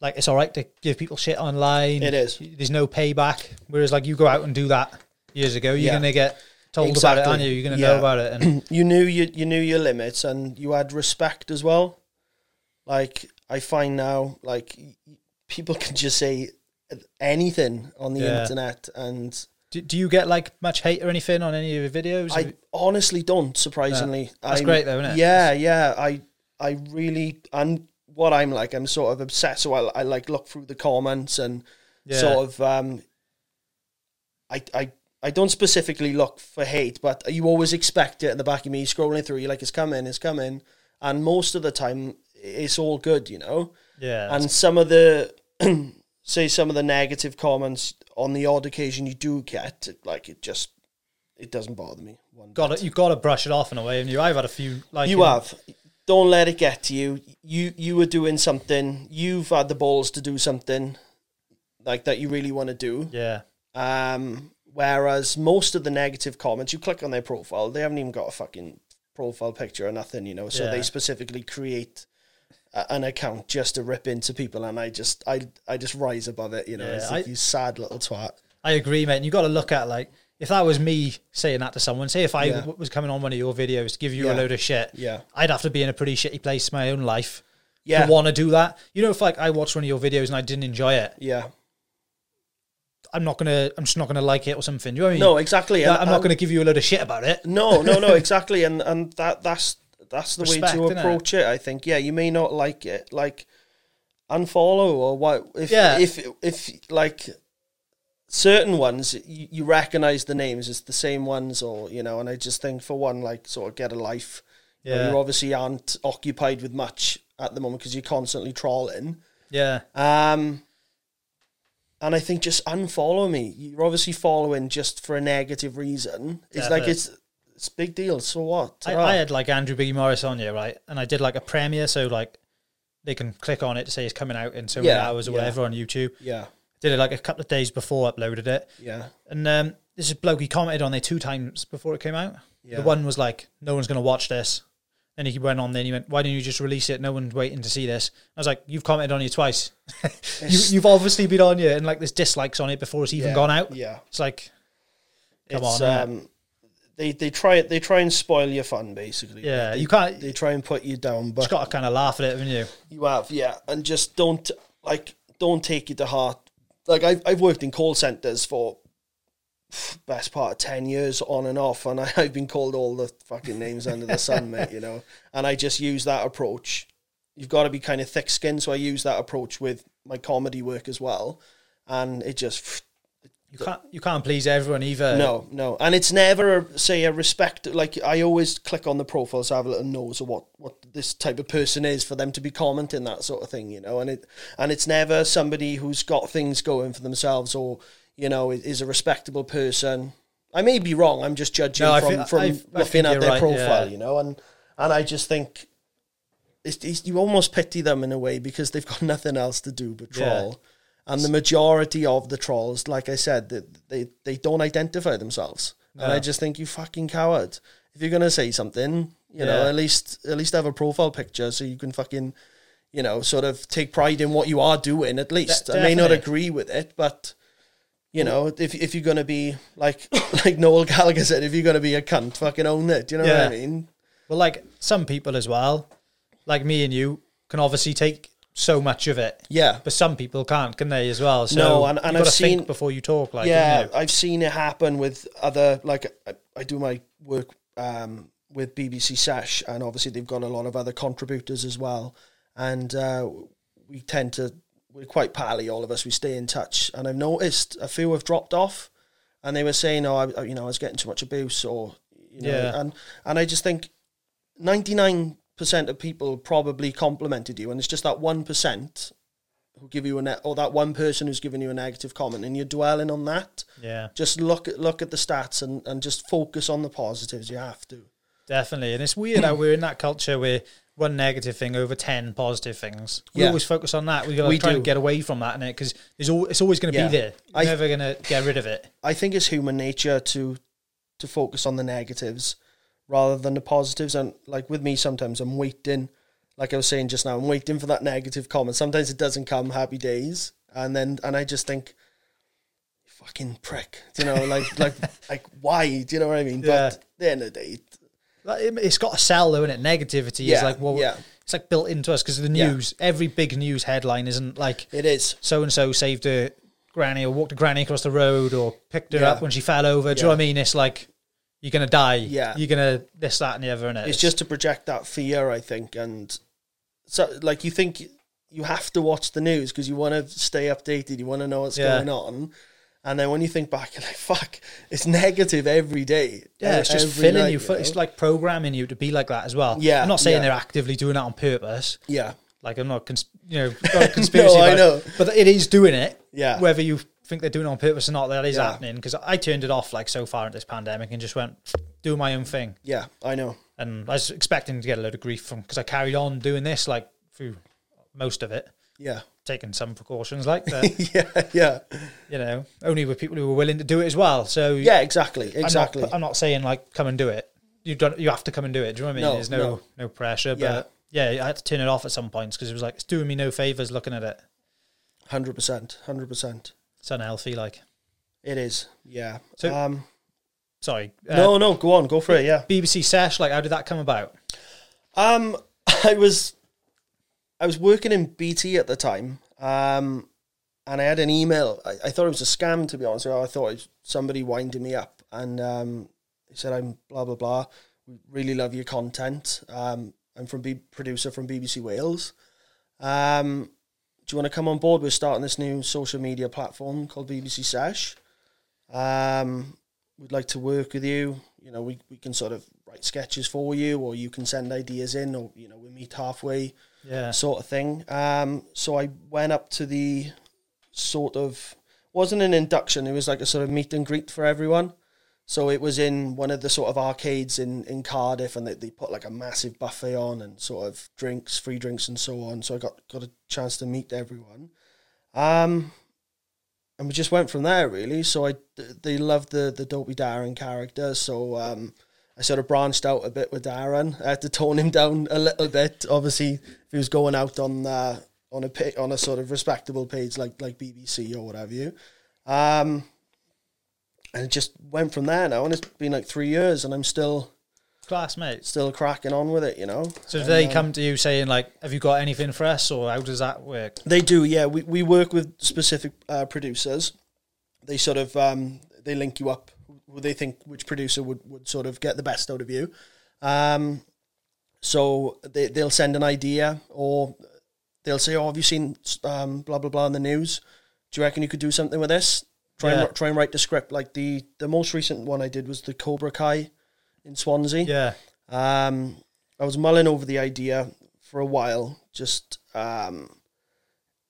S2: Like, it's all right to give people shit online.
S1: It is.
S2: There's no payback. Whereas, like, you go out and do that years ago, you're
S1: Yeah.
S2: gonna get told about it,
S1: Exactly.
S2: aren't you? You're gonna
S1: Yeah.
S2: know about it, and [CLEARS THROAT]
S1: You knew you you knew your limits, and you had respect as well. Like I find now, like people [LAUGHS] can just say anything on the
S2: Yeah.
S1: internet, and
S2: do, do you get like much hate or anything on any of your videos?
S1: I honestly don't. Surprisingly,
S2: That's
S1: I'm-
S2: great though, isn't it?
S1: Yeah, yeah. I I really and what I'm like, I'm sort of obsessed. So I, I like look through the comments and
S2: Yeah.
S1: sort of um. I I. I don't specifically look for hate, but you always expect it in the back of me scrolling through. You're like, it's coming, it's coming, and most of the time, it's all good, you know.
S2: yeah,
S1: And some of the, [CLEARS THROAT] say, some of the negative comments on the odd occasion you do get, like it just, it doesn't bother me. One
S2: got it. You've got to brush it off in a way, and you. I've had a few like
S1: You
S2: in-
S1: have. Don't let it get to you. You you were doing something. You've had the balls to do something like that you really want to do.
S2: Yeah,
S1: Um, whereas most of the negative comments, you click on their profile, they haven't even got a fucking profile picture or nothing, you know. So
S2: Yeah.
S1: they specifically create a, an account just to rip into people, and I just I I just rise above it, you know.
S2: Yeah,
S1: it's like
S2: I-
S1: you sad little twat.
S2: I agree, mate. And you got to look at like if that was me saying that to someone. Say if I
S1: Yeah.
S2: w- was coming on one of your videos to give you
S1: Yeah.
S2: a load of shit,
S1: Yeah,
S2: I'd have to be in a pretty shitty place in my own life
S1: yeah,
S2: to want to do that. You know, if like I watched one of your videos and I didn't enjoy it,
S1: yeah.
S2: I'm not gonna. I'm just not gonna like it or something. Do you know what I mean?
S1: No, exactly.
S2: That- I'm not gonna give you a load of shit about it.
S1: No, no, no, [LAUGHS] exactly, and and that that's that's the
S2: Respect,
S1: way to
S2: innit?
S1: approach it. I think. Yeah, you may not like it, like unfollow or what if
S2: Yeah.
S1: if if like certain ones you, you recognize the names as the same ones or you know and i just think for one like sort of get a life You know, you obviously aren't occupied with much at the moment because you're constantly trawling.
S2: Yeah.
S1: Um, and I think just unfollow me. You're obviously following just for a negative reason. It's like it's it's a big deal. So what?
S2: I, I had like Andrew b Morris on here, right? And I did like a premiere, so like they can click on it to say it's coming out in so many
S1: Yeah,
S2: hours or
S1: yeah.
S2: whatever on YouTube.
S1: yeah,
S2: Did it like a couple of days before, I uploaded it,
S1: yeah,
S2: and um, this is bloke he commented on there two times before it came out.
S1: yeah.
S2: The one was like, "No one's gonna watch this." Then he went on. Then he went, "Why didn't you just release it? No one's waiting to see this." I was like, "You've commented on it twice. [LAUGHS] you, you've obviously been on here, and like there's dislikes on it before it's even
S1: yeah,
S2: gone out.
S1: Yeah,
S2: It's like, come
S1: it's,
S2: on,
S1: um, they they try they try and spoil your fun basically.
S2: yeah,
S1: they,
S2: you can't.
S1: they try and put you down, but
S2: Just got to kind of laugh at it, haven't you?
S1: You have, yeah, and just don't like don't take it to heart. Like I've I've worked in call centers for best part of ten years on and off, and I, [LAUGHS] I've been called all the fucking names under the sun, [LAUGHS] mate. You know, and I just use that approach. You've got to be kind of thick skinned, so I use that approach with my comedy work as well, and it just
S2: You can't. You can't please everyone either.
S1: no, no, and it's never a, say a respect. Like I always click on the profiles, to have a little nose of what what this type of person is for them to be commenting that sort of thing, you know. And it and it's never somebody who's got things going for themselves or you know is, a respectable person. I may be wrong. I'm just judging
S2: No,
S1: from from
S2: I- I
S1: looking at their
S2: right,
S1: profile,
S2: yeah.
S1: you know. And and I just think. It's, it's, you almost pity them in a way because they've got [LAUGHS] nothing else to do but
S2: Yeah.
S1: And the majority of the trolls, like I said, they they, they don't identify themselves. And I just think you fucking coward. If you're gonna say something, you know, at least at least have a profile picture so you can fucking, you know, sort of take pride in what you are doing. At least I may not agree with it, but you know, if if you're gonna be like [LAUGHS] like Noel Gallagher said, if you're gonna be a cunt, fucking own it. Do you know what I mean?
S2: Well, like some people as well, like me and you, can obviously take so much of it,
S1: Yeah.
S2: but some people can't, can they? As well. So
S1: No, and- and I've seen-
S2: before you talk. Like,
S1: yeah,
S2: you?
S1: I've seen it happen with other like I, I do my work um, with BBC Sesh, and obviously they've got a lot of other contributors as well, and uh, we tend to we're quite pally, all of us. We stay in touch, and I've noticed a few have dropped off, and they were saying, "Oh, I, you know, I was getting too much abuse," or you know,
S2: Yeah.
S1: and and I just think ninety nine percent of people probably complimented you, and it's just that one percent who give you a ne- or that one person who's giving you a negative comment, and you're dwelling on that.
S2: yeah,
S1: Just look at look at the stats and, and just focus on the positives. You have to.
S2: definitely. And it's weird how we're in that culture where one negative thing over ten positive things. We
S1: Yeah.
S2: always focus on that. We got to
S1: We
S2: try
S1: do.
S2: and get away from that, and it because there's al- it's always going to
S1: Yeah.
S2: be there. You're
S1: I-
S2: never going to get rid of it.
S1: I think it's human nature to to focus on the negatives rather than the positives. And like with me, sometimes I'm waiting. Like I was saying just now, I'm waiting for that negative comment. Sometimes it doesn't come. Happy days, and then and I just think, fucking prick. Do you know, like [LAUGHS] like like why? Do you know what I mean?
S2: Yeah.
S1: But at the end of the day,
S2: it- It's got a sell though, isn't it? Negativity is like well,
S1: yeah.
S2: it's like built into us because the
S1: Yeah.
S2: news. Every big news headline isn't like
S1: it is.
S2: so and so saved a granny or walked a granny across the road or picked her
S1: Yeah.
S2: up when she fell over. Do you know what I mean? It's like you're gonna die.
S1: Yeah.
S2: You're gonna this, that, and the other, and
S1: it's just to project that fear, I think, and so like you think you have to watch the news because you want to stay updated, you want to know what's
S2: Yeah.
S1: going on, and then when you think back, [LAUGHS] you're like, "Fuck, it's negative every day."
S2: yeah, it's just filling
S1: night,
S2: you.
S1: know?
S2: It's like programming you to be like that as well.
S1: Yeah,
S2: I'm not saying
S1: yeah.
S2: they're actively doing that on purpose.
S1: yeah,
S2: Like I'm not, cons- you know, not a [LAUGHS] conspiracy.
S1: No, I
S2: it,
S1: know.
S2: but it is doing it.
S1: Yeah.
S2: Whether you think they're doing it on purpose or not, that is
S1: Yeah.
S2: happening. Because I turned it off like so far in this pandemic and just went do my own thing.
S1: yeah, I know.
S2: and I was expecting to get a load of grief from because I carried on doing this like through most of it,
S1: Yeah,
S2: taking some precautions, like [LAUGHS] that.
S1: yeah, yeah,
S2: you know, only with people who were willing to do it as well. So
S1: yeah. Exactly,
S2: I'm
S1: exactly.
S2: not, I'm not saying like come and do it. You don't. You have to come and do it. Do you know what I mean?
S1: No,
S2: There's no
S1: no.
S2: no, pressure,
S1: Yeah.
S2: but yeah, I had to turn it off at some points because it was like it's doing me no favors looking at it.
S1: Hundred percent, hundred percent.
S2: It's unhealthy. Like
S1: It is. Yeah.
S2: So-
S1: um.
S2: sorry, uh,
S1: no, no. Go on. Go for it. Yeah.
S2: BBC Sesh. Like how did that come about?
S1: Um, [LAUGHS] I was, I was working in BT at the time. Um, and I had an email. I, I thought it was a scam, to be honest. I thought it was somebody winding me up, and um, he said, "I'm blah blah blah. We really love your content. Um, I'm from B- producer from BBC Wales. Um, do you want to come on board? We're starting this new social media platform called BBC Sesh. Um, we'd like to work with you. You know, we, we can sort of write sketches for you, or you can send ideas in, or you know we meet halfway
S2: Yeah.
S1: sort of thing. Um, so I went up to the sort of wasn't an induction; it was like a sort of meet and greet for everyone. So it was in one of the sort of arcades in, in Cardiff, and they, they put like a massive buffet on and sort of drinks, free drinks, and so on. So I got got a chance to meet everyone, um, and we just went from there really. So I they loved the the Dopey Darren character, so um, I sort of branched out a bit with Darren. I had to tone him down a little bit. Obviously, if he was going out on uh, on a on a sort of respectable page like like BBC or whatever you. Um, and it just went from there now, and it's been like three years, and I'm still
S2: Classmates.
S1: still cracking on with it. You know,
S2: So do they
S1: um,
S2: come to you saying like, "Have you got anything for us?" or how does that work?
S1: They do, yeah. We we work with specific uh, producers. They sort of um, they link you up. Who they think which producer would, would sort of get the best out of you. Um, so they they'll send an idea, or they'll say, "Oh, have you seen um, blah blah blah in the news? Do you reckon you could do something with this? Try
S2: Yeah.
S1: and try and write the script." Like the the most recent one I did was the Cobra Kai in Swansea.
S2: Yeah.
S1: Um, I was mulling over the idea for a while, just um,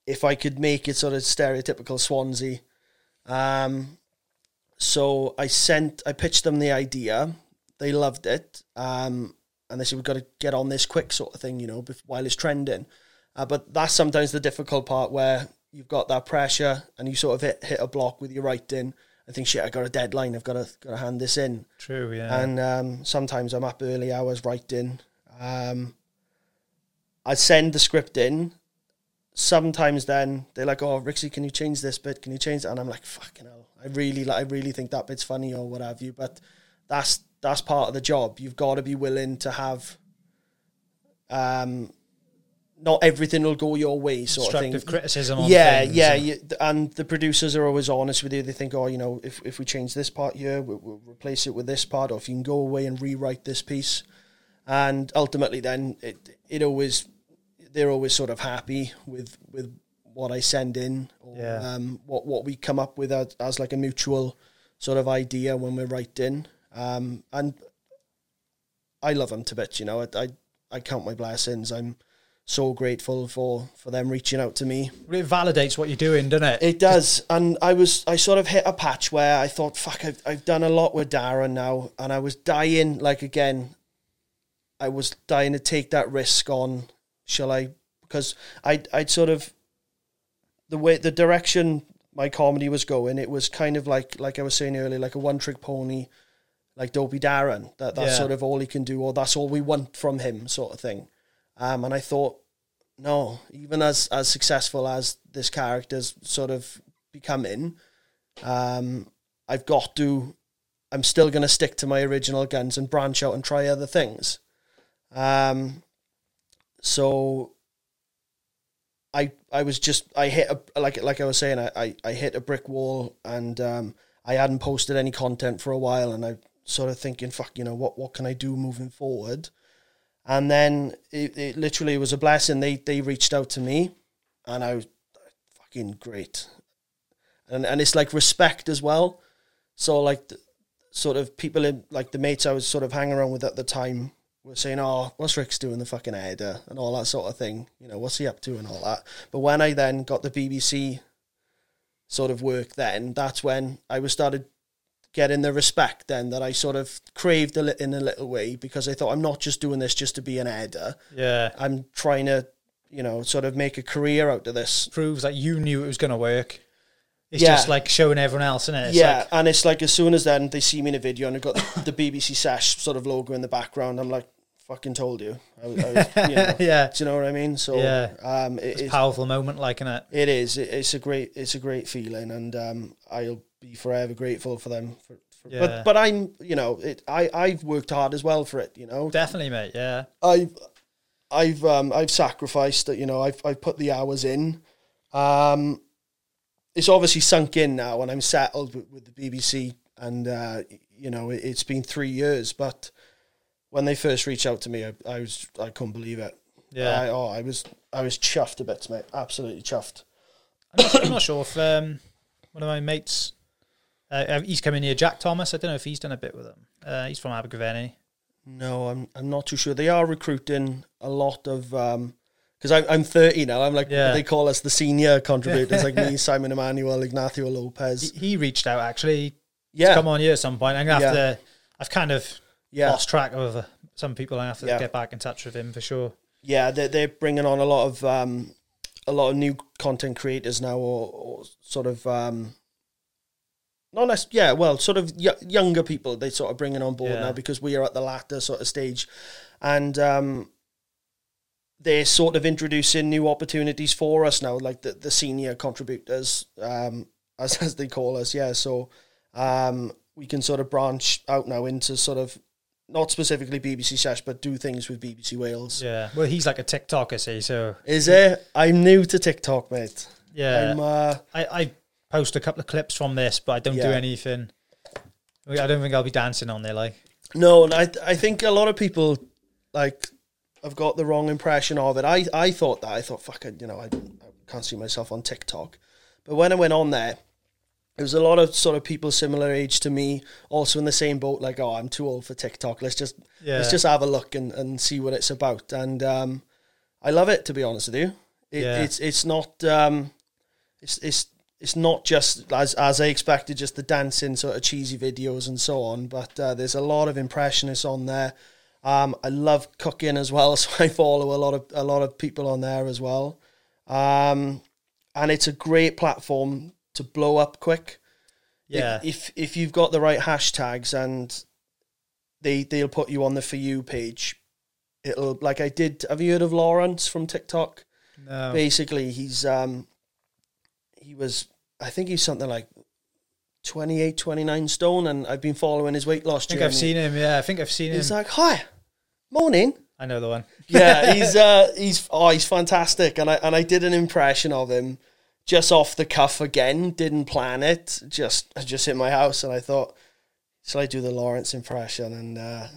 S1: if I could make it sort of stereotypical Swansea. Um, so I sent, I pitched them the idea. They loved it, um, and they said we've got to get on this quick, sort of thing, you know, while it's trending. Uh, but that's sometimes the difficult part where you've got that pressure and you sort of hit hit a block with your writing. I think shit, I got a deadline. I've got to got to hand this in
S2: True. Yeah.
S1: and um, sometimes I'm up early hours writing. Um, I send the script in. Sometimes then they're like, "Oh, Rixie, can you change this bit? Can you change that?" And I'm like, "Fucking hell, I really, like, I really think that bit's funny or what have you." But that's that's part of the job. You've got to be willing to have. Um, not everything will go your way, sort of thing
S2: criticism. On
S1: yeah,
S2: things
S1: yeah, you, and the producers are always honest with you. They think, oh, you know, if if we change this part here, we'll, we'll replace it with this part, or if you can go away and rewrite this piece, and ultimately, then it it always they're always sort of happy with with what I send in, or
S2: Yeah.
S1: um, what what we come up with as, as like a mutual sort of idea when we're writing, um, and I love them to bits. You know, I, I I count my blessings. I'm so grateful for for them reaching out to me.
S2: It validates what you're doing, doesn't it?
S1: It does, and I was I sort of hit a patch where I thought, fuck, I've I've done a lot with Darren now, and I was dying. Like again, I was dying to take that risk on. Shall I? Because I I'd sort of the way the direction my comedy was going, it was kind of like like I was saying earlier, like a one trick pony, like Dopey Darren. That that's
S2: Yeah.
S1: sort of all he can do, or that's all we want from him, sort of thing. Um, and I thought, no, even as as successful as this character's sort of becoming, um, I've got to. I'm still going to stick to my original guns and branch out and try other things. Um, so I I was just I hit a like like I was saying I I, I hit a brick wall and um, I hadn't posted any content for a while and I sort of thinking fuck you know what what can I do moving forward and then it, it literally was a blessing. They they reached out to me and I was fucking great. And and it's like respect as well. So like the, sort of people in like the mates I was sort of hanging around with at the time were saying, "Oh, what's Rix doing the fucking editor? and all that sort of thing? You know, what's he up to? and all that." But when I then got the BBC sort of work, then that's when I was started getting the respect then that I sort of craved a li- in a little way because I thought I'm not just doing this just to be an editor.
S2: yeah.
S1: I'm trying to, you know, sort of make a career out of this.
S2: Proves that you knew it was going to work. It's
S1: Yeah.
S2: just like showing everyone else, isn't it? It's
S1: yeah,
S2: like-
S1: and it's like as soon as then they see me in a video and I've got [COUGHS] the, BBC Sesh sort of logo in the background, I'm like, fucking told you. I, was- I was, you [LAUGHS] know,
S2: yeah.
S1: Do you know what I mean? So
S2: Yeah.
S1: um, it,
S2: It's a powerful moment, like, innit?
S1: it is. It, it's a great. It's a great feeling, and um, I'll be forever grateful for them. For, for,
S2: Yeah.
S1: But but I'm you know it. I I've worked hard as well for it. You know,
S2: Definitely, mate. Yeah.
S1: I've I've um I've sacrificed. that. You know, I've I've put the hours in. Um, it's obviously sunk in now, and I'm settled with, with the BBC, and uh, you know it, it's been three years, but. When they first reached out to me, I, I was I couldn't believe it.
S2: Yeah.
S1: I, oh, I was I was chuffed a bit, mate. Absolutely chuffed.
S2: I'm not, I'm not sure if um, one of my mates, uh, he's coming here, Jack Thomas. I don't know if he's done a bit with him. Uh, he's from Abergavenny.
S1: No, I'm I'm not too sure. They are recruiting a lot of because I'm I'm 30 now. I'm like
S2: Yeah.
S1: they call us the senior [LAUGHS] contributors, like me, Simon Emmanuel, Ignacio Lopez.
S2: He, he reached out actually.
S1: Yeah,
S2: to come on here at some point. I'm gonna have
S1: Yeah.
S2: to. I've kind of
S1: yeah,
S2: lost track of some people. I have to
S1: Yeah.
S2: get back in touch with him for sure.
S1: yeah. They're they're bringing on a lot of um, a lot of new content creators now, or, or sort of um, not less. Yeah, well, sort of y- younger people. They sort of bringing on board
S2: Yeah.
S1: now because we are at the latter sort of stage, and um, they're sort of introducing new opportunities for us now, like the the senior contributors, um, [LAUGHS] as as they call us. Yeah, so um, we can sort of branch out now into sort of not specifically BBC Sesh, but do things with BBC Wales.
S2: Yeah. Well, he's like a TikToker, see. So
S1: Is it? I'm new to TikTok, mate.
S2: yeah,
S1: I'm, uh,
S2: I, I post a couple of clips from this, but I don't do
S1: Yeah.
S2: anything. I don't think I'll be dancing on there. Like,
S1: no, and I I think a lot of people like have got the wrong impression of it. I I thought that I thought fuck it, you know, I, I can't see myself on TikTok, but when I went on there, there was a lot of sort of people similar age to me, also in the same boat. Like, oh, I'm too old for TikTok. Let's just
S2: yeah,
S1: let's just have a look and, and see what it's about. And um, I love it to be honest with you. It,
S2: Yeah.
S1: It's it's not um, it's it's it's not just as as I expected, just the dancing sort of cheesy videos and so on. But uh, there's a lot of impressionists on there. Um, I love cooking as well, [LAUGHS] so I follow a lot of a lot of people on there as well. Um, and it's a great platform to blow up quick
S2: yeah,
S1: if if you've got the right hashtags and they they'll put you on the for you page it'll like i did have you heard of lawrence from tiktok
S2: no,
S1: basically he's um he was i think he's something like 28 29 stone and i've been following his weight loss
S2: I think
S1: journey
S2: I've seen him. Yeah, I think I've seen him.
S1: he's like hi morning
S2: I know the one. [LAUGHS]
S1: yeah, he's [LAUGHS] uh, he's oh, he's fantastic, and I and I did an impression of him just off the cuff again. Didn't plan it. Just I just hit my house, and I thought, shall I do the Lawrence impression? And uh,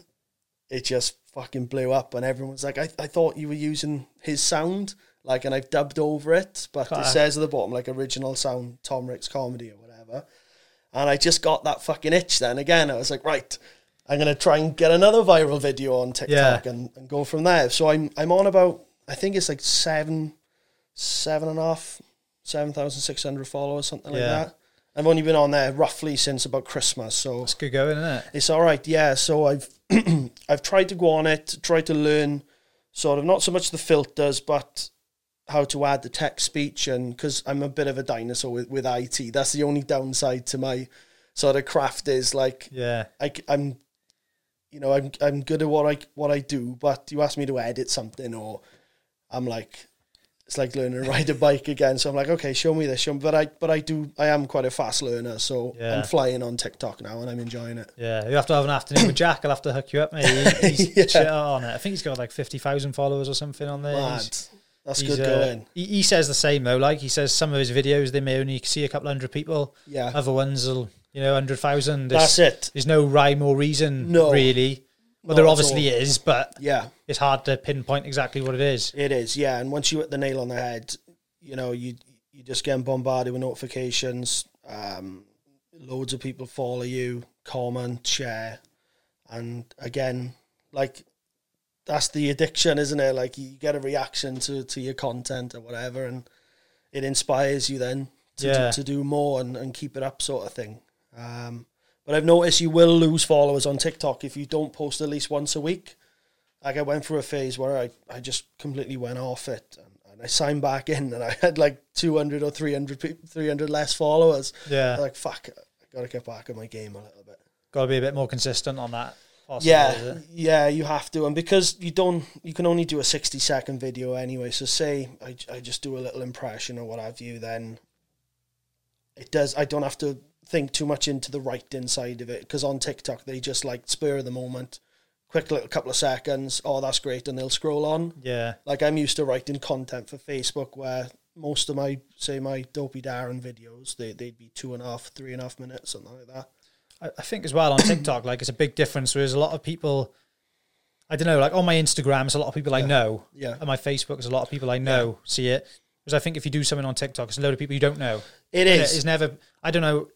S1: it just fucking blew up, and everyone was like, I I thought you were using his sound, like, and I've dubbed over it, but it says at the bottom like original sound, Tom Rix comedy or whatever. And I just got that fucking itch. Then again, I was like, right. I'm gonna try and get another viral video on TikTok
S2: Yeah.
S1: and, and go from there. So I'm I'm on about I think it's like seven seven and a half, seven thousand six hundred followers, something like that. I've only been on there roughly since about Christmas, so
S2: It's good going, isn't it?
S1: it's all right. Yeah, so I've [CLEARS THROAT] I've tried to go on it, tried to learn sort of not so much the filters, but how to add the text speech, and because I'm a bit of a dinosaur with, with IT, that's the only downside to my sort of craft is like
S2: Yeah,
S1: I, am you know, I'm I'm good at what I what I do, but you ask me to edit something, or I'm like, it's like learning to ride a [LAUGHS] bike again. So I'm like, okay, show me this, show me. But I but I do I am quite a fast learner, so
S2: Yeah.
S1: I'm flying on TikTok now and I'm enjoying it.
S2: yeah. You have to have an afternoon with Jack. I'll have to hook you up, mate. He- He's [LAUGHS]
S1: Yeah.
S2: shit on it. I think he's got like fifty thousand followers or something on there.
S1: That's
S2: he's,
S1: good
S2: uh,
S1: going.
S2: He, he says the same though. Like he says, some of his videos they may only see a couple hundred people.
S1: Yeah,
S2: Other ones will, you know, hundred thousand.
S1: that's it.
S2: There's no rhyme or reason,
S1: No.
S2: really. Well,
S1: Not
S2: there obviously is, but
S1: Yeah,
S2: it's hard to pinpoint exactly what it is.
S1: it is. Yeah, and once you hit the nail on the head, you know you you just get bombarded with notifications. Um, loads of people follow you, comment, share, and again, like that's the addiction, isn't it? Like you get a reaction to to your content or whatever, and it inspires you then to
S2: Yeah.
S1: do, to do more and, and keep it up, sort of thing. Um, but I've noticed you will lose followers on TikTok if you don't post at least once a week. Like I went through a phase where I, I just completely went off it and, and I signed back in and I had like 200 or 300 people, 300 less followers.
S2: Yeah,
S1: Like, fuck, I got to get back on my game a little bit.
S2: got to be a bit more consistent on that. Possibly, is
S1: Yeah, yeah, you have to, and because you don't, you can only do a sixty second video anyway. So say I, I just do a little impression or what have you, then it does. I don't have to think too much into the writing side of it because on TikTok they just like spur of the moment, quick little couple of seconds. Oh, that's great, and they'll scroll on.
S2: yeah,
S1: Like I'm used to writing content for Facebook where most of my say my dopey Darren videos they they'd be two and a half, three and a half minutes, something like that.
S2: I, think as well on TikTok, like it's a big difference. Whereas a lot of people, I don't know, like on my Instagram, it's a lot of people I
S1: Yeah.
S2: know.
S1: Yeah,
S2: On my Facebook, there's a lot of people I know see it. Because I think if you do something on TikTok, it's a load of people you don't know.
S1: it
S2: And
S1: is.
S2: It's never. I don't know.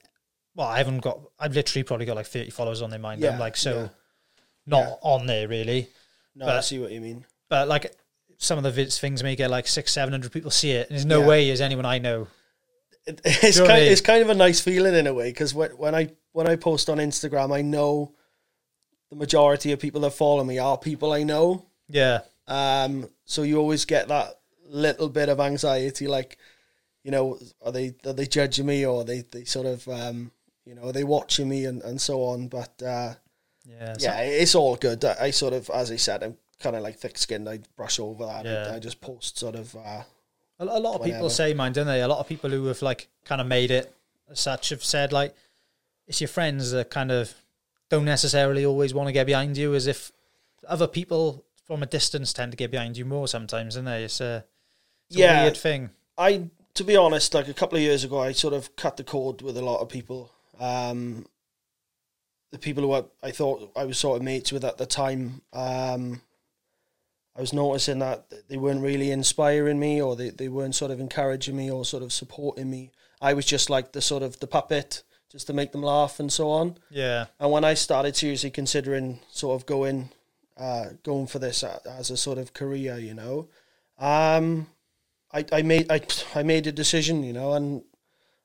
S2: Well, I haven't got. I've literally probably got like thirty followers on their mind. I'm
S1: Yeah,
S2: like so.
S1: yeah.
S2: not
S1: Yeah.
S2: on there really.
S1: No,
S2: But-
S1: I see what you mean.
S2: But like some of the things may get like six, seven hundred people see it. And there's no
S1: Yeah.
S2: way is anyone I know.
S1: It, [LAUGHS] it's
S2: know what I
S1: kind, it's kind of a nice feeling in a way because when, when I when I post on Instagram, I know the majority of people that follow me are people I know.
S2: Yeah,
S1: Um, so you always get that little bit of anxiety, like, you know, are they are they judging me or are they they sort of um, you know, are they watching me and, and so on. But uh,
S2: yeah, so-
S1: yeah, it's all good. I, I sort of, as I said, I'm kind of like thick skinned. I brush over that.
S2: Yeah.
S1: I, I just post sort of. Uh,
S2: A, a lot of people say mine, don't they? A lot of people who have like kind of made it as such have said like it's your friends that kind of don't necessarily always want to get behind you, as if other people from a distance tend to get behind you more sometimes, don't they? It's a, it's a
S1: Yeah.
S2: weird thing.
S1: I, to be honest, like a couple of years ago, I sort of cut the cord with a lot of people. Um, the people who I, I thought I was sort of mates with at the time, um, I was noticing that they weren't really inspiring me, or they, they weren't sort of encouraging me, or sort of supporting me. I was just like the sort of the puppet, just to make them laugh and so on.
S2: Yeah,
S1: And when I started seriously considering sort of going, uh, going for this as a sort of career, you know, um, I, I made I, I made a decision, you know, and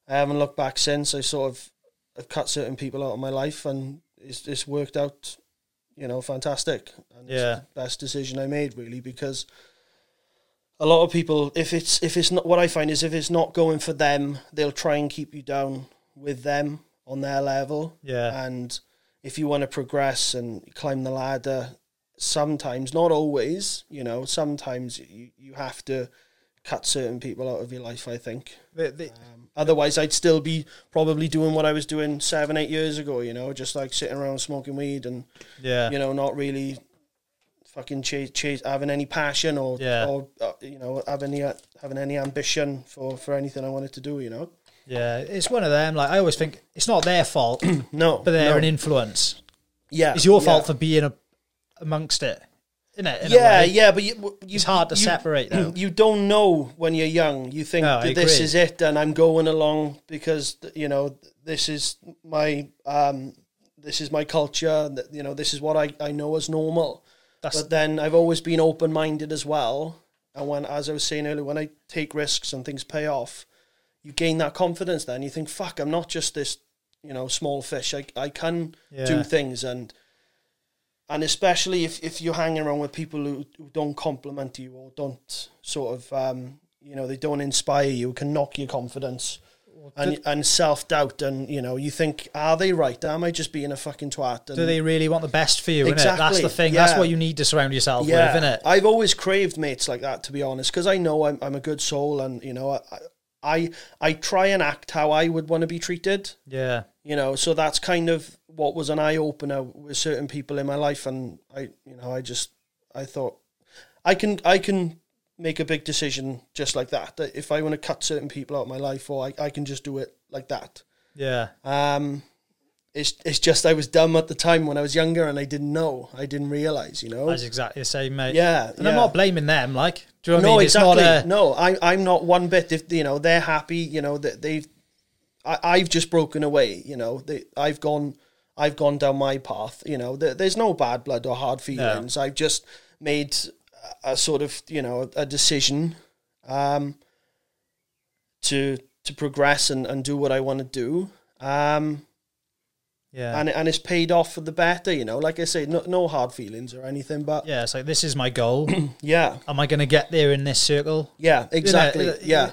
S1: I haven't looked back since. I sort of I've cut certain people out of my life, and it's it's worked out, you know, fantastic. And
S2: Yeah.
S1: best decision I made really because a lot of people, if it's if it's not what I find is if it's not going for them, they'll try and keep you down with them on their level.
S2: yeah,
S1: And if you want to progress and climb the ladder, sometimes, not always, you know, sometimes you, you have to cut certain people out of your life, I think.
S2: The- the-
S1: Um, otherwise, I'd still be probably doing what I was doing seven, eight years ago, you know, just like sitting around smoking weed and,
S2: yeah,
S1: you know, not really fucking chase, chase having any passion or,
S2: Yeah.
S1: or uh, you know, having any, having any ambition for, for anything I wanted to do, you know?
S2: yeah. It's one of them. Like I always think it's not their fault, [CLEARS THROAT]
S1: No.
S2: but they're
S1: no.
S2: an influence.
S1: yeah.
S2: It's your
S1: yeah.
S2: fault for being a, amongst it, isn't it? in a
S1: yeah, yeah, but you, you,
S2: It's hard to
S1: you-
S2: separate though.
S1: You don't know when you're young. You think
S2: No,
S1: this is it, and I'm going along because you know this is my um, this is my culture. You know this is what I, I know as normal.
S2: That's
S1: But then I've always been open minded as well. And when, as I was saying earlier, when I take risks and things pay off, you gain that confidence. Then you think, "Fuck, I'm not just this, you know, small fish. I I can
S2: yeah.
S1: do things and and especially if, if you're hanging around with people who, who don't compliment you or don't sort of um, you know they don't inspire you can knock your confidence and and self doubt and you know you think are they right am I just being a fucking twat and
S2: Do they really want the best for you? innit? That's the thing. That's
S1: yeah.
S2: what you need to surround yourself
S1: yeah
S2: with, isn't it?
S1: I've always craved mates like that to be honest because I know I'm, I'm a good soul and you know I, I I try and act how I would want to be treated
S2: Yeah,
S1: you know so that's kind of what was an eye opener with certain people in my life and i you know i just i thought i can i can make a big decision just like that that if i want to cut certain people out of my life or i, I can just do it like that
S2: yeah,
S1: um it's it's just i was dumb at the time when i was younger and i didn't know i didn't realize you know
S2: that's exactly the same, mate.
S1: yeah
S2: and I'm not blaming them. Like, do you know what I
S1: no,
S2: mean?
S1: exactly.
S2: It's not a,
S1: no, I, I'm not one bit. If you know they're happy, you know that they've, I, I've just broken away. You know, they, I've gone, I've gone down my path. You know, there, there's no bad blood or hard feelings. I've just made a, sort of, you know, a decision, um, to to progress and, and do what I want to do. Um,
S2: yeah,
S1: and and it's paid off for the better. You know, like I say, no no hard feelings or anything, but
S2: yeah. It's like this is my goal. [CLEARS THROAT]
S1: yeah.
S2: Am I going to get there in this circle?
S1: Yeah, exactly.
S2: uh,
S1: yeah.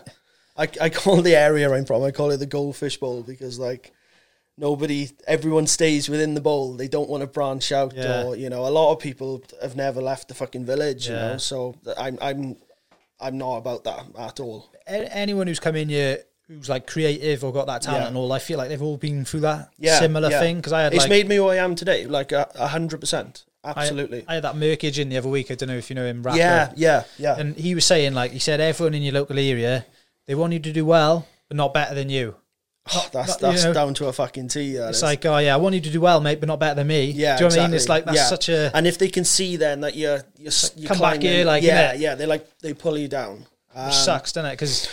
S1: I, I call the area I'm from, I call it the goldfish bowl because, like, nobody, everyone stays within the bowl. They don't want to branch out,
S2: Yeah.
S1: or, you know, a lot of people have never left the fucking village, you know, so I'm, I'm, I'm not about that at all.
S2: Anyone who's come in here who's like creative or got that talent
S1: Yeah.
S2: and all, I feel like they've all been through that
S1: Yeah.
S2: similar
S1: yeah.
S2: thing. Because I had
S1: It's
S2: like
S1: made me who I am today, like a a hundred percent.
S2: I-
S1: Absolutely.
S2: I, had that Merkage in the other week. I don't know if you know him. Rapper.
S1: yeah, yeah, yeah.
S2: and he was saying like he said everyone in your local area they want you to do well but not better than you
S1: Oh, [SIGHS] that's
S2: not- you
S1: that's
S2: know,
S1: down to a fucking T.
S2: it's
S1: is.
S2: like oh yeah i want you to do well mate but not better than me
S1: Yeah,
S2: do you know what i mean
S1: exactly.
S2: it's like that's
S1: Yeah.
S2: such a
S1: and if they can see then that you're you're, s- you're
S2: come back here, like,
S1: yeah, yeah, they like they pull you down. Um,
S2: which sucks doesn't it because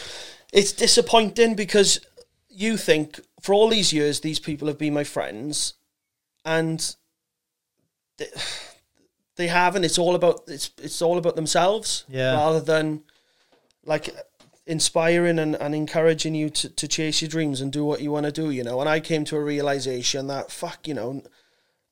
S1: it's disappointing because you think for all these years these people have been my friends and they, [SIGHS] they haven't. It's all about it's it's all about themselves
S2: Yeah.
S1: rather than like inspiring and, and encouraging you to, to chase your dreams and do what you want to do, you know. And I came to a realization that fuck, you know,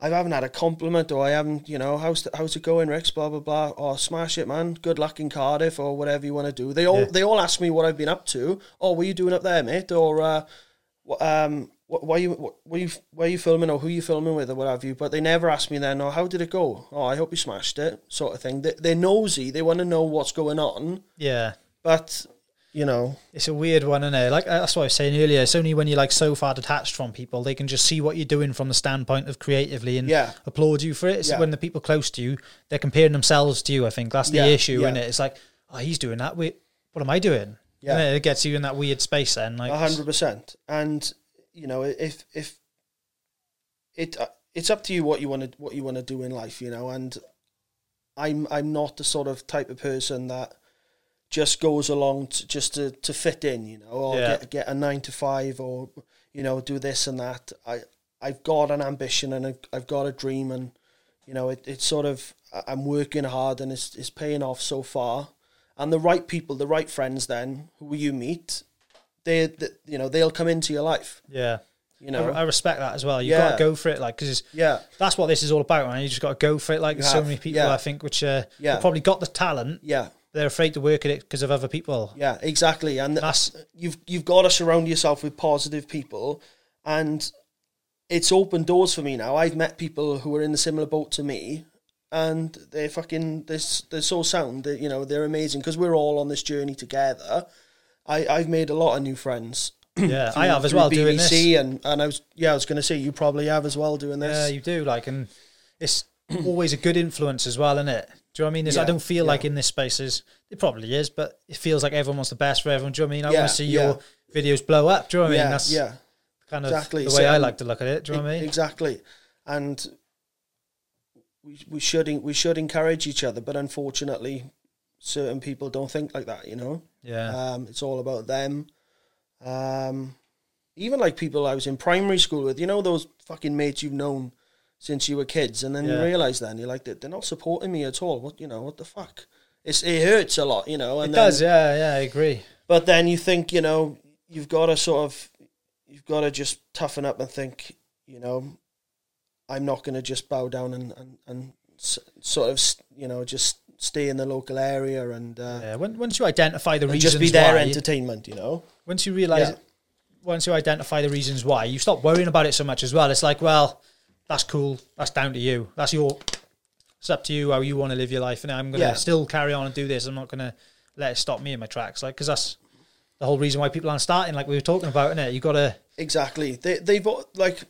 S1: I haven't had a compliment or I haven't, you know, how's how's it going, Rex? Blah blah blah. Or smash it, man. Good luck in Cardiff or whatever you want to do. They all
S2: Yeah.
S1: they all ask me what I've been up to. Oh, what are you doing up there, mate? Or uh, um, wh- why you wh- where you where you filming or who you filming with or what have you? But they never ask me then. Oh, how did it go? Oh, I hope you smashed it, sort of thing. They, they're nosy. They want to know what's going on.
S2: Yeah.
S1: But you know,
S2: It's a weird one, isn't it? Like uh, that's what I was saying earlier. It's only when you're like so far detached from people, they can just see what you're doing from the standpoint of creatively and
S1: Yeah.
S2: applaud you for it. It's
S1: Yeah.
S2: when the people close to you, they're comparing themselves to you. I think that's the
S1: Yeah,
S2: issue,
S1: yeah.
S2: isn't it? It's like, oh, he's doing that. What am I doing?
S1: Yeah.
S2: And it gets you in that weird space. Then, like,
S1: A hundred percent. And you know, if if it uh, it's up to you what you want to what you want to do in life, you know. And I'm I'm not the sort of type of person that just goes along to, just to, to fit in, you know, or
S2: Yeah.
S1: get get a nine to five, or you know, do this and that. I I've got an ambition and I've, I've got a dream, and you know, it, it's sort of I- I'm working hard and it's it's paying off so far. And the right people, the right friends, then who you meet, they, they you know they'll come into your life.
S2: yeah,
S1: You know,
S2: I respect that as well. You
S1: Yeah.
S2: got to go for it, like, because
S1: yeah,
S2: that's what this is all about, man. You just got to go for it. Like, there's so many people
S1: yeah.
S2: I think which uh,
S1: Yeah.
S2: probably got the talent,
S1: yeah,
S2: they're afraid to work at it because of other people.
S1: yeah, exactly. And
S2: That's
S1: you've you've got to surround yourself with positive people, and it's opened doors for me now. I've met people who are in the similar boat to me, and they're fucking they're, they're so sound. That, you know, they're amazing because we're all on this journey together. I I've made a lot of new friends. [CLEARS THROAT]
S2: yeah, I have as
S1: through
S2: well doing this.
S1: And and I was yeah I was going to say you probably have as well doing this.
S2: Yeah, you do like, and it's [CLEARS THROAT] always a good influence as well, isn't it? Do you know what I mean? There's, I don't feel
S1: yeah.
S2: like in this space is it probably is, but it feels like everyone wants the best for everyone. Do you know what I mean? I
S1: Yeah,
S2: want to see
S1: yeah.
S2: your videos blow up. Do you know what I mean?
S1: yeah,
S2: That's
S1: yeah.
S2: kind of
S1: exactly.
S2: the
S1: So,
S2: way I
S1: um,
S2: like to look at it. Do you know what I mean?
S1: Exactly, and we we should we should encourage each other, but unfortunately, certain people don't think like that. You know,
S2: Yeah,
S1: um, it's all about them. Um, even like people I was in primary school with, you know, those fucking mates you've known since you were kids, and then you
S2: Yeah.
S1: realize then you're like they're not supporting me at all. What you know? What the fuck? It's it hurts a lot, you know.
S2: it
S1: And
S2: does. Yeah, yeah, I agree.
S1: but then you think, you know, you've got to sort of, you've got to just toughen up and think, you know, I'm not going to just bow down and, and, and s- sort of, you know, just stay in the local area and, uh,
S2: Yeah, when, once you identify the reasons
S1: just be their entertainment, you know?
S2: once you realize,
S1: Yeah.
S2: once you identify the reasons why, you stop worrying about it so much as well. It's like, well, that's cool. That's down to you. That's your. It's up to you how you want to live your life, and I'm gonna
S1: Yeah.
S2: still carry on and do this. I'm not gonna let it stop me in my tracks, like because that's the whole reason why people aren't starting. Like we were talking about, isn't it? You gotta.
S1: Exactly. They, they've, like,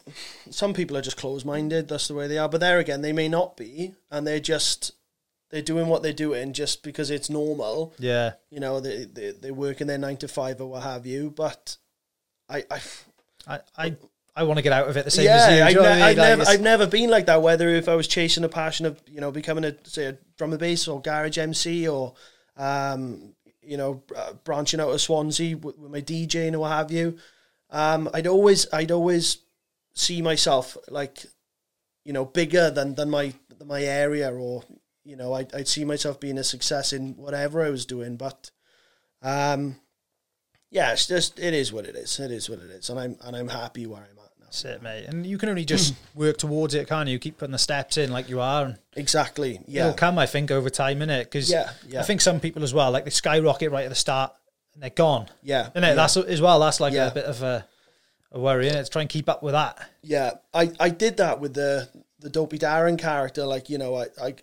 S1: some people are just closed minded. That's the way they are. But there again, they may not be. And they're just, they're doing what they're doing just because it's normal.
S2: Yeah,
S1: You know, they, they, they work in their nine to five or what have you. But I, I,
S2: I I, I want to get out of it the same
S1: yeah,
S2: as you.
S1: I've,
S2: you I mean?
S1: I've
S2: Like,
S1: never,
S2: it's-
S1: I've never been like that. Whether if I was chasing a passion of you know becoming a say a drum and bass or garage MC or um, you know uh, branching out of Swansea with, with my DJing or what have you, um, I'd always I'd always see myself like you know bigger than than my than my area or you know I'd, I'd see myself being a success in whatever I was doing, but um, yeah, it's just it is what it is. It is what it is, and I'm and I'm happy where I'm.
S2: That's it, mate. And you can only just work towards it, can't you? Keep putting the steps in like you are, and
S1: Exactly. Yeah.
S2: it'll come, I think, over time, innit? Because
S1: Yeah, yeah.
S2: I think some people as well, like they skyrocket right at the start and they're gone.
S1: Yeah.
S2: Innit?
S1: yeah.
S2: That's as well. That's like
S1: Yeah.
S2: a bit of a, a worry, innit? To try and keep up with that.
S1: yeah. I, I did that with the the Dopey Darren character. Like you know, I, I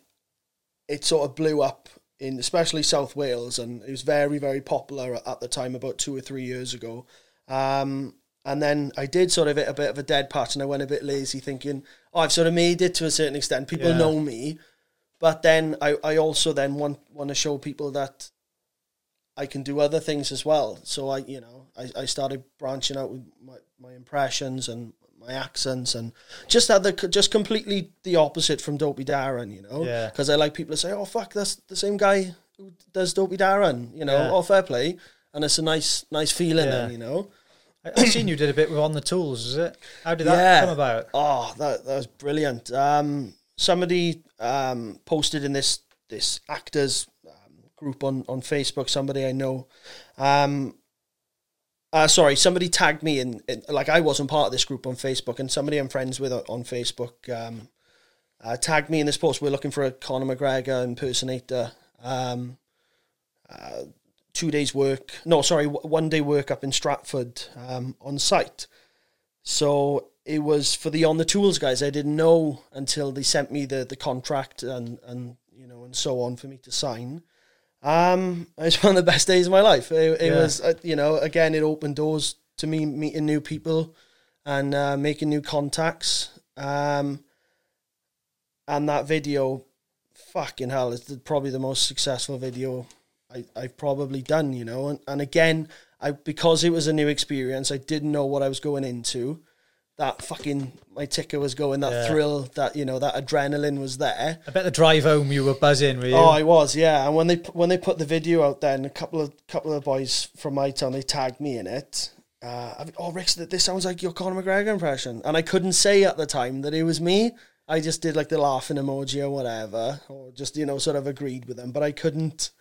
S1: it sort of blew up in especially South Wales, and it was very very popular at, at the time about two or three years ago. Um, and then I did sort of hit a bit of a dead patch, and I went a bit lazy, thinking, "Oh, I've sort of made it to a certain extent. People
S2: Yeah.
S1: know me." But then I, I also then want want to show people that I can do other things as well. So I, you know, I, I started branching out with my, my impressions and my accents and just had the just completely the opposite from Dopey Darren, you know.
S2: Yeah.
S1: Because I like people to say, "Oh fuck, that's the same guy who does Dopey Darren," you know.
S2: Yeah.
S1: Oh, fair play, and it's a nice nice feeling
S2: Yeah.
S1: then, you know.
S2: I, I've seen you did a bit with On the Tools, is it? How did that
S1: Yeah.
S2: come about?
S1: Oh, that that was brilliant. Um, somebody um, posted in this this actors um, group on on Facebook. Somebody I know. Um, uh, sorry, somebody tagged me in, in. Like I wasn't part of this group on Facebook, and somebody I'm friends with on Facebook um, uh, tagged me in this post. We're looking for a Conor McGregor impersonator. Um, uh, two days work. No, sorry, one day work up in Stratford um, on site. So it was for the on the tools guys. I didn't know until they sent me the the contract and and you know and so on for me to sign. Um, [LAUGHS] it's one of the best days of my life. It, it
S2: Yeah.
S1: was, uh, you know, again, it opened doors to me meeting new people and uh, making new contacts. Um, and that video, fucking hell, is the, probably the most successful video I, I've probably done, you know. And, and again, I because it was a new experience, I didn't know what I was going into. That fucking my ticker was going, that
S2: Yeah.
S1: thrill, that you know, that adrenaline was there.
S2: I bet the drive home you were buzzing, were you?
S1: Oh, I was, yeah. And when they when they put the video out, then a couple of couple of boys from my town they tagged me in it. Uh, I mean, oh, Rick, this sounds like your Conor McGregor impression, and I couldn't say at the time that it was me. I just did like the laughing emoji or whatever, or just you know sort of agreed with them, but I couldn't.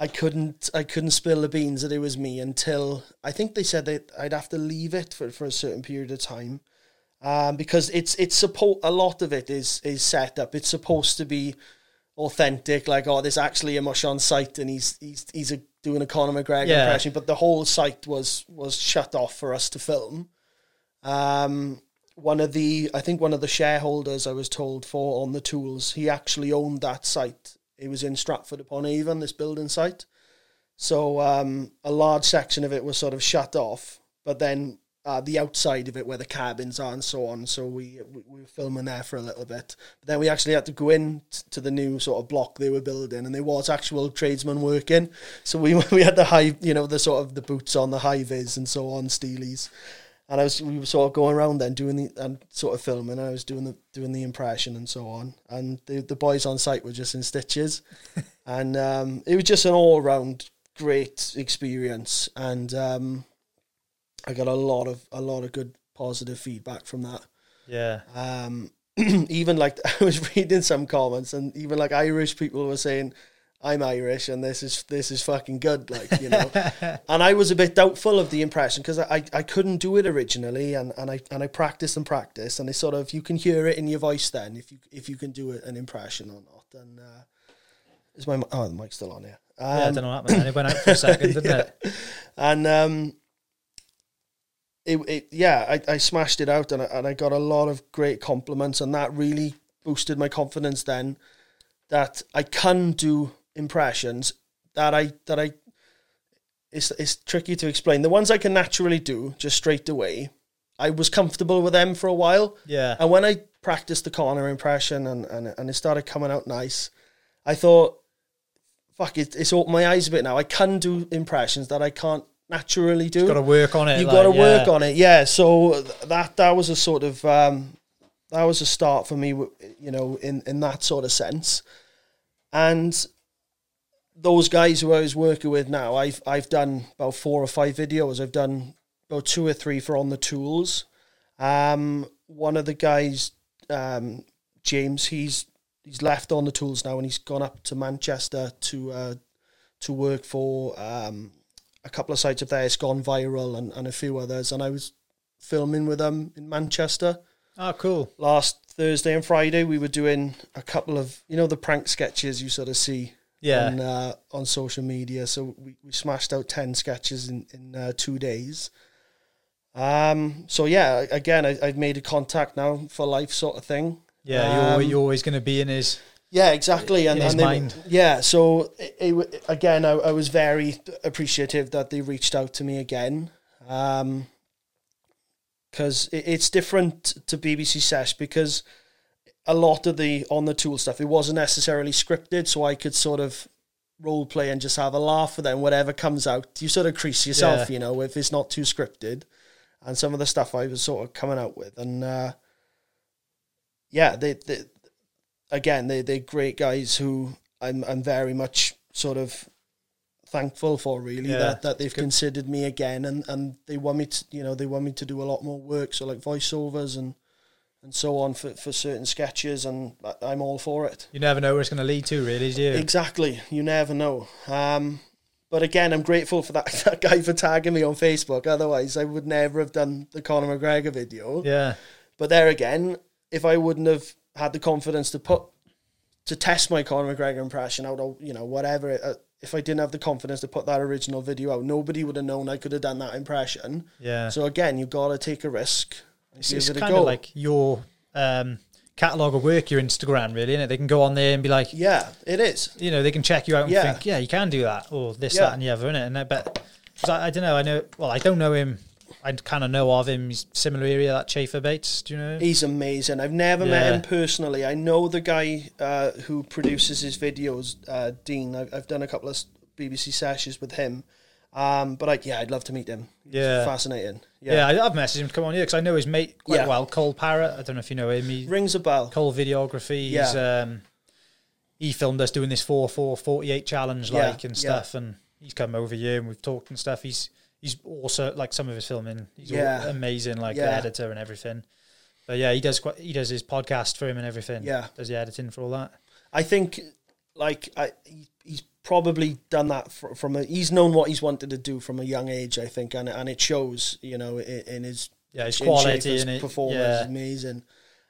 S1: I couldn't I couldn't spill the beans that it was me until I think they said that I'd have to leave it for, for a certain period of time. Um, because it's it's support a lot of it is is set up. It's supposed to be authentic, like oh, there's actually a mush on site and he's he's he's a, doing a Conor McGregor
S2: Yeah.
S1: impression, but the whole site was was shut off for us to film. Um, one of the I think one of the shareholders I was told for on the tools, he actually owned that site. It was in Stratford upon Avon, this building site. So um, a large section of it was sort of shut off, but then uh, the outside of it where the cabins are and so on. So we, we we were filming there for a little bit. But then we actually had to go in t- to the new sort of block they were building, and there was actual tradesmen working. So we [LAUGHS] we had the high, you know, the sort of the boots on, the high vis and so on, steelies. And I was we were sort of going around then doing the and sort of filming. I was doing the doing the impression and so on. And the the boys on site were just in stitches, [LAUGHS] and um, it was just an all round great experience. And um, I got a lot of a lot of good positive feedback from that.
S2: yeah.
S1: Um, [CLEARS THROAT] even like [LAUGHS] I was reading some comments, and even like Irish people were saying, "I'm Irish, and this is this is fucking good." Like you know, [LAUGHS] and I was a bit doubtful of the impression because I, I I couldn't do it originally, and, and I and I practiced and practiced, and they sort of you can hear it in your voice then if you if you can do an impression or not. And uh, is my oh the mic's still on here?
S2: yeah, I
S1: Um,
S2: don't know what happened. It went out for a second, didn't [LAUGHS] it?
S1: and um, it, it yeah, I, I smashed it out, and I, and I got a lot of great compliments, and that really boosted my confidence. Then that I can do impressions that I that I it's it's tricky to explain. The ones I can naturally do just straight away, I was comfortable with them for a while.
S2: Yeah.
S1: And when I practiced the Conor impression and, and, and it started coming out nice, I thought, fuck, it, it's opened my eyes a bit now. I can do impressions that I can't naturally do.
S2: Got to work on it.
S1: You've
S2: like,
S1: got to work on it, yeah. So that that was a sort of um, that was a start for me, you know, in in that sort of sense. And those guys who I was working with now, I've I've done about four or five videos. I've done about two or three for on the tools. Um, one of the guys, um, James, he's he's left on the tools now, and he's gone up to Manchester to uh, to work for um, a couple of sites of theirs, gone viral, and, and a few others. And I was filming with them in Manchester
S2: Oh, cool.
S1: last Thursday and Friday. We were doing a couple of you know the prank sketches you sort of see
S2: Yeah.
S1: on uh, on social media. So we, we smashed out ten sketches in in uh, two days. Um. So yeah, again, I, I've made a contact now for life, sort of thing.
S2: yeah, you're,
S1: um,
S2: you're always going to be in his.
S1: Yeah, exactly. And,
S2: his
S1: and they-
S2: mind.
S1: yeah, so it, it, again, I, I was very appreciative that they reached out to me again. Um, because it, it's different to BBC Sesh because a lot of the on the tool stuff it wasn't necessarily scripted, so I could sort of role play and just have a laugh. And then whatever comes out, you sort of crease yourself,
S2: Yeah.
S1: you know, if it's not too scripted. And some of the stuff I was sort of coming out with, and uh, yeah, they, they again they they're great guys who I'm I'm very much sort of thankful for really
S2: Yeah,
S1: that, that they've considered me again and, and they want me to you know they want me to do a lot more work so like voiceovers and and so on for, for certain sketches, and I'm all for it.
S2: You never know where it's going to lead to, really, do you?
S1: Exactly. You never know. Um, but again, I'm grateful for that, [LAUGHS] that guy for tagging me on Facebook. Otherwise, I would never have done the Conor McGregor video.
S2: Yeah.
S1: But there again, if I wouldn't have had the confidence to put to test my Conor McGregor impression out, or you know whatever, uh, if I didn't have the confidence to put that original video out, nobody would have known I could have done that impression.
S2: Yeah.
S1: So again, you got to take a risk.
S2: It's it's kind of like your um, catalogue of work, your Instagram, really, is it? They can go on there and be like,
S1: yeah, it is.
S2: you know, they can check you out and
S1: Yeah.
S2: think, yeah, you can do that, or this,
S1: Yeah.
S2: that, and the other, innit? And I bet, I, I don't know, I know, well, I don't know him. I kind of know of him. He's similar area, that Chafer Bates. Do you know? him?
S1: He's amazing. I've never met him personally. I know the guy uh, who produces his videos, uh, Dean. I've, I've done a couple of BBC sessions with him. Um, but I, yeah, I'd love to meet him.
S2: Yeah.
S1: fascinating.
S2: Yeah,
S1: Yeah,
S2: I've messaged him to come on here because I know his mate quite
S1: Yeah.
S2: well, Cole Parrott. I don't know if you know him. He,
S1: rings a bell.
S2: Cole Videography. He's, um, he filmed us doing this 4 4 48 challenge,
S1: Yeah,
S2: like, and
S1: yeah.
S2: stuff. And he's come over here and we've talked and stuff. He's he's also, like, some of his filming, he's
S1: Yeah.
S2: amazing, like, the editor and everything. But yeah, he does quite, he does his podcast for him and everything.
S1: Yeah.
S2: Does the editing for all that.
S1: I think, like, I probably done that fr- from a. He's known what he's wanted to do from a young age. I think, and and it shows. You know, in, in his
S2: Yeah, his quality and
S1: performance
S2: Yeah.
S1: is amazing,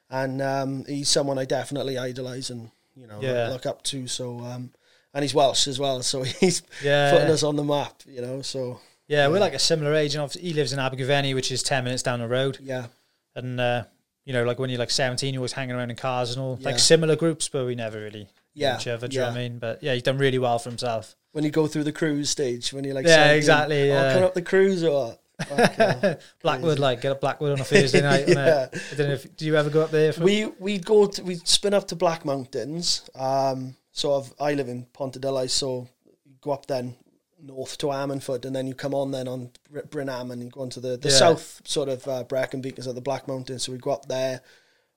S1: and um, he's someone I definitely idolise and you know
S2: Yeah.
S1: look up to. So, um, and he's Welsh as well, so [LAUGHS] he's
S2: Yeah.
S1: putting us on the map. You know, so
S2: Yeah, we're like a similar age, and he lives in Abergavenny, which is ten minutes down the road.
S1: yeah,
S2: And uh, you know, like when you're like seventeen, you're always hanging around in cars and all,
S1: Yeah.
S2: like similar groups, but we never really
S1: Yeah,
S2: each other. Do you know what I mean? But yeah, he's done really well for himself.
S1: when you go through the cruise stage, when you're like,
S2: Yeah,
S1: 17,
S2: exactly,
S1: Oh,
S2: yeah.
S1: come up the cruise or. [LAUGHS]
S2: Blackwood, like get up Blackwood on a Thursday night. [LAUGHS]
S1: Yeah.
S2: I don't know if do you ever go up there? For,
S1: we we go to we spin up to Black Mountains. Um, sort of I live in Pontarddulais, so you go up then north to Ammanford, and then you come on then on Br- Brynamman, and you go into the the
S2: Yeah.
S1: south sort of uh, Brecon Beacons of the Black Mountains. So we go up there,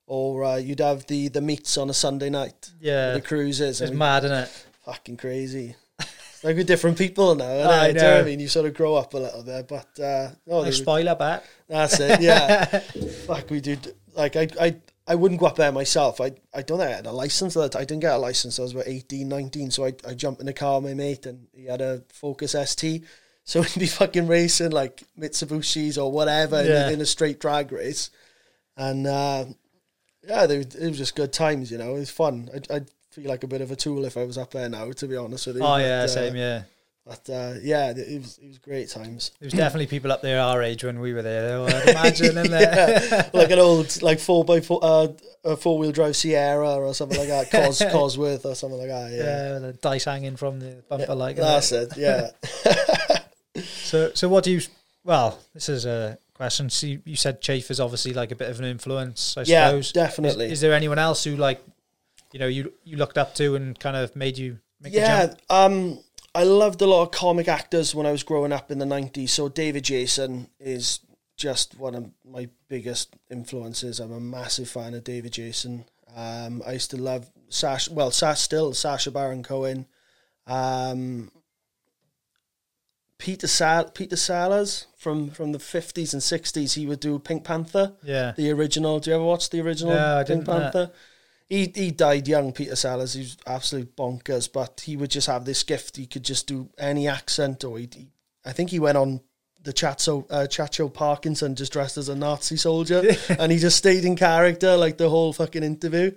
S1: or uh, you'd have the the meets on a Sunday night.
S2: yeah,
S1: the cruises.
S2: it's mad, isn't it?
S1: fucking crazy. It's like with different people now. innit?
S2: I
S1: Do you know I mean? You sort of grow up a little bit, but uh, no, they-
S2: spoiler back.
S1: that's it. Yeah, [LAUGHS] fuck, we did. Like I, I, I wouldn't go up there myself. I, I don't think I had a license. That I didn't get a license. I was about 18, 19. So I, I jumped in the car with my mate, and he had a Focus ST. So [LAUGHS] we'd be fucking racing like Mitsubishis or whatever in-
S2: Yeah.
S1: in, a straight drag race, and uh, yeah, they, it was just good times. You know, it was fun. I, I'd feel like a bit of a tool if I was up there now. To be honest with you.
S2: Oh
S1: But,
S2: yeah,
S1: uh,
S2: same. Yeah,
S1: But uh, yeah, it was it was great times.
S2: there was definitely people up there our age when we were there. Though, I'd [LAUGHS] imagine, in there.
S1: like an old like four by four uh, a four wheel drive Sierra or something like that, Cos [LAUGHS] Cosworth or something like that. Yeah,
S2: Yeah, the dice hanging from the bumper, like that.
S1: that's it. Yeah, [LAUGHS]
S2: So, so what do you? Well, this is a question. So you, said Chafer's obviously like a bit of an influence, I
S1: yeah,
S2: suppose.
S1: definitely.
S2: Is, is there anyone else who like, you know, you you looked up to and kind of made you make the
S1: yeah,
S2: jump?
S1: um, I loved a lot of comic actors when I was growing up in the nineties. So David Jason is just one of my biggest influences. I'm a massive fan of David Jason. Um, I used to love Sash. Well, Sash still Sacha Baron Cohen. Um, Peter Sal- Peter Sellers from from the fifties and sixties. He would do Pink Panther,
S2: Yeah,
S1: the original. Do you ever watch the original
S2: No, I
S1: Pink
S2: didn't,
S1: Panther? He he died young, Peter Sellers. He was absolute bonkers, but he would just have this gift. He could just do any accent, or he. he I think he went on the chat show uh, chat show Parkinson just dressed as a Nazi soldier, [LAUGHS] and he just stayed in character like the whole fucking interview,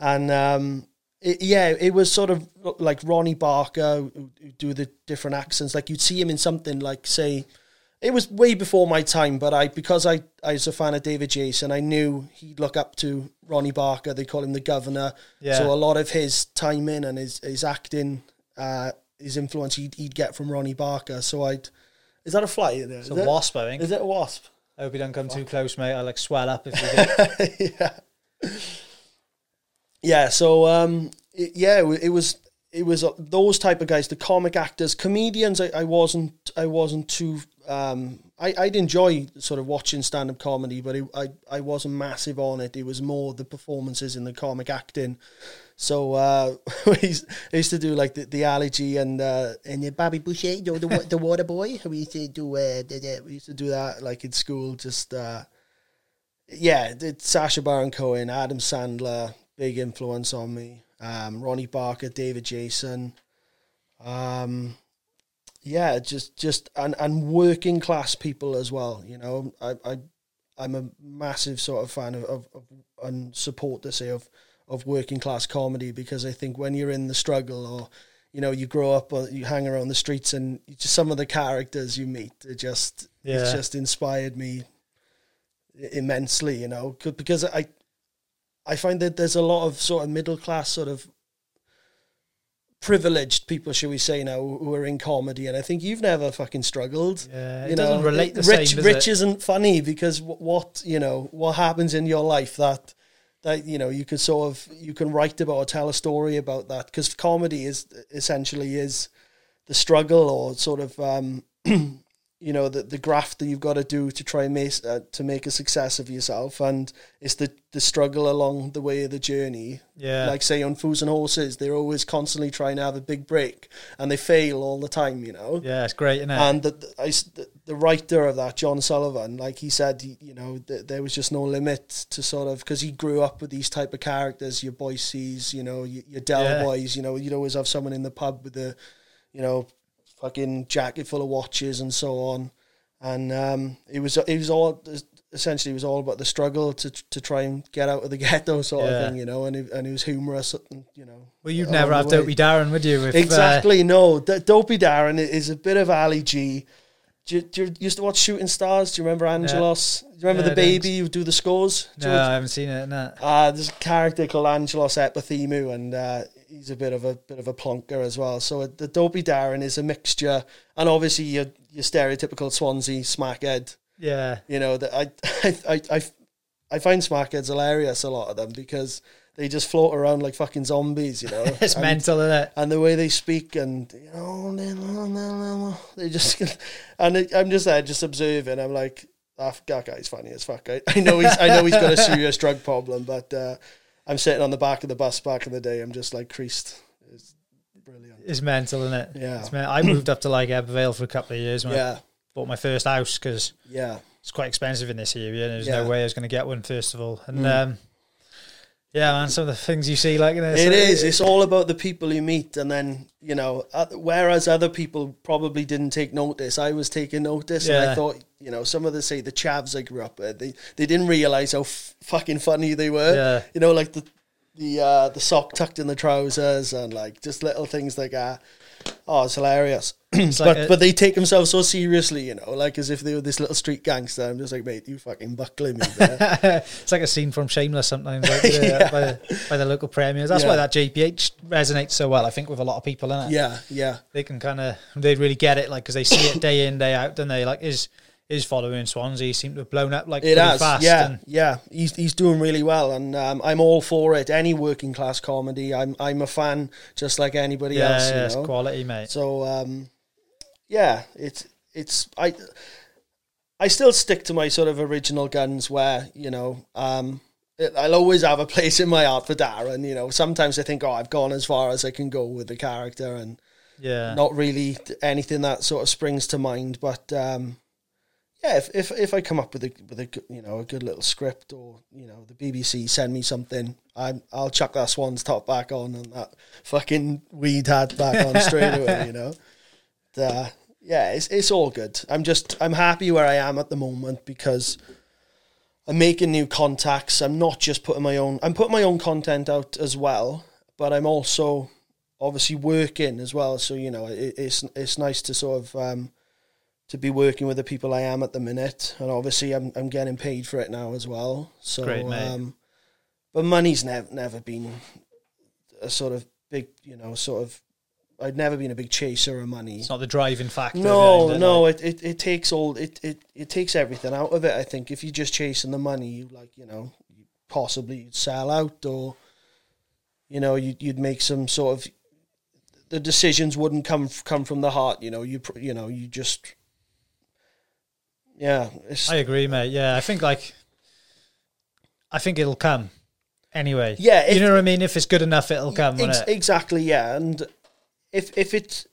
S1: and um, it, yeah, it was sort of like Ronnie Barker do the different accents. Like you'd see him in something like say, it was way before my time, but I because I I was a fan of David Jason, I knew he'd look up to Ronnie Barker. They call him the governor.
S2: Yeah.
S1: So a lot of his timing and his his acting, uh, his influence, he'd, he'd get from Ronnie Barker. So I'd. Is that a fly? Is
S2: it's a
S1: it?
S2: wasp, I think.
S1: Is it a wasp?
S2: I hope you don't come too close, mate. I like swell up if you [LAUGHS] do.
S1: yeah. Yeah. So um, it, yeah, it, it was it was uh, those type of guys, the comic actors, comedians. I, I wasn't I wasn't too. Um, I I'd enjoy sort of watching stand up comedy, but it, I I wasn't massive on it. It was more the performances in the comic acting. So uh, [LAUGHS] we used, to do like the, the Ali G and uh, and the Bobby Boucher, you know, the the water boy. We used to do uh, we used to do that like in school, just. Uh, yeah, Sacha Baron Cohen, Adam Sandler, big influence on me. Um, Ronnie Barker, David Jason. Um, yeah, just just and and working class people as well. You know, I I I'm a massive sort of fan of, of, of and support to say of of working class comedy because I think when you're in the struggle or you know you grow up or you hang around the streets and just some of the characters you meet it just it's just inspired me immensely. You know because I I find that there's a lot of sort of middle class sort of privileged people, shall we say now, who are in comedy, and I think you've never fucking struggled.
S2: Yeah, it
S1: you
S2: doesn't
S1: know,
S2: relate the
S1: rich,
S2: same,
S1: rich
S2: it?
S1: isn't funny because wh- what you know what happens in your life that that you know you could sort of you can write about or tell a story about that because comedy is essentially is the struggle or sort of um, [CLEARS THROAT] you know the the graft that you've got to do to try and make uh, to make a success of yourself and it's the the struggle along the way of the journey
S2: Yeah.
S1: like say on Fools and Horses they're always constantly trying to have a big break and they fail all the time you know
S2: Yeah, it's great, isn't it?
S1: and the, the, I the, the writer of that, John Sullivan, like he said, you know, th- there was just no limit to sort of because he grew up with these type of characters, your Boycies, you know, your, your Del
S2: Yeah.
S1: Boys, you know, you'd always have someone in the pub with the you know, fucking jacket full of watches and so on, and um, it was it was all essentially it was all about the struggle to to try and get out of the [LAUGHS] ghetto sort
S2: Yeah.
S1: of thing, you know, and it, and it was humorous, you know.
S2: well, you'd never have. Dopey Darren, would you? If, uh,
S1: Exactly, no. D- Dopey Darren is a bit of Ali G. Do you, do you used to watch Shooting Stars? Do you remember Angelos? Do you remember
S2: Yeah,
S1: the baby who do the scores? Do
S2: no,
S1: you-
S2: I haven't seen it. No.
S1: uh, there's a character called Angelos Epithemiou, and uh, he's a bit of a bit of a plonker as well. So uh, the Dopey Darren is a mixture, and obviously your your stereotypical Swansea smackhead.
S2: Yeah.
S1: You know that I I, [LAUGHS] I I I find smackheads hilarious. A lot of them because they just float around like fucking zombies. You know, [LAUGHS]
S2: It's
S1: And-
S2: mental, isn't it?
S1: and the way they speak and you know [LAUGHS] they just and it, I'm just there just observing I'm like "Ah, that guy's funny as fuck I, I know he's I know he's got a serious [LAUGHS] drug problem but uh, I'm sitting on the back of the bus back in the day I'm just like creased it's brilliant
S2: It's mental, isn't it?
S1: Yeah.
S2: Men- I moved up to like Ebbw Vale for a couple of years when I
S1: yeah
S2: bought my first house because
S1: yeah
S2: it's quite expensive in this area and there's
S1: Yeah.
S2: no way I was going to get one first of all. And
S1: Mm.
S2: um, yeah, man, some of the things you see, like
S1: it is it's all about the people you meet and then you know uh, whereas other people probably didn't take notice I was taking notice and I thought you know some of the say the chavs I grew up with they they didn't realize how f- fucking funny they were
S2: Yeah.
S1: you know, like the the uh, the sock tucked in the trousers and like just little things like that. Oh, it's hilarious. [CLEARS THROAT]
S2: It's
S1: but
S2: like a-
S1: but they take themselves so seriously, you know, like as if they were this little street gangster. I'm just like, mate, you fucking buckling me there. [LAUGHS]
S2: it's like a scene from Shameless sometimes, like, [LAUGHS]
S1: Yeah.
S2: by, the, by the local premiers. That's
S1: Yeah.
S2: why that JPH resonates so well, I think, with a lot of people, innit?
S1: yeah, yeah,
S2: They can kind of, they really get it, like, because they see it day in, day out, don't they? Like, his, his following Swansea seem to have blown up, like,
S1: it has.
S2: fast.
S1: yeah,
S2: and-
S1: yeah. He's he's doing really well, and um, I'm all for it. Any working class comedy, I'm I'm a fan, just like anybody
S2: yeah,
S1: else.
S2: yeah, it's
S1: know?
S2: quality, mate.
S1: So um, yeah, it's it's I I still stick to my sort of original guns where you know um, I'll always have a place in my heart for Darren. You know, sometimes I think oh I've gone as far as I can go with the character and
S2: Yeah.
S1: not really anything that sort of springs to mind, but. Um, yeah, if, if if I come up with a with a good- you know a good little script or you know the BBC send me something, I'm I'll chuck that swan's top back on and that fucking weed hat back on straight away. You know, [LAUGHS] uh, yeah, it's it's all good. I'm just I'm happy where I am at the moment because I'm making new contacts. I'm not just putting my own. I'm putting my own content out as well, but I'm also obviously working as well. So you know, it, it's it's nice to sort of um, to be working with the people I am at the minute, and obviously I'm I'm getting paid for it now as well. So,
S2: Great,
S1: um, but money's never never been a sort of big, you know, sort of. I'd never been a big chaser of money.
S2: It's not the driving factor.
S1: No,
S2: it,
S1: no,
S2: like-
S1: it, it, it takes all it, it it takes everything out of it. I think if you're just chasing the money, you like you know you possibly you'd sell out or you know you'd you'd make some sort of the decisions wouldn't come come from the heart. You know you you know you just yeah
S2: I agree, mate. Yeah, I think like, I think it'll come anyway.
S1: Yeah, if-
S2: you know what I mean. If it's good enough, it'll come.
S1: Ex-
S2: it?
S1: exactly yeah and if if it's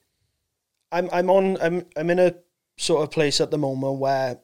S1: i'm i'm on i'm i'm in a sort of place at the moment where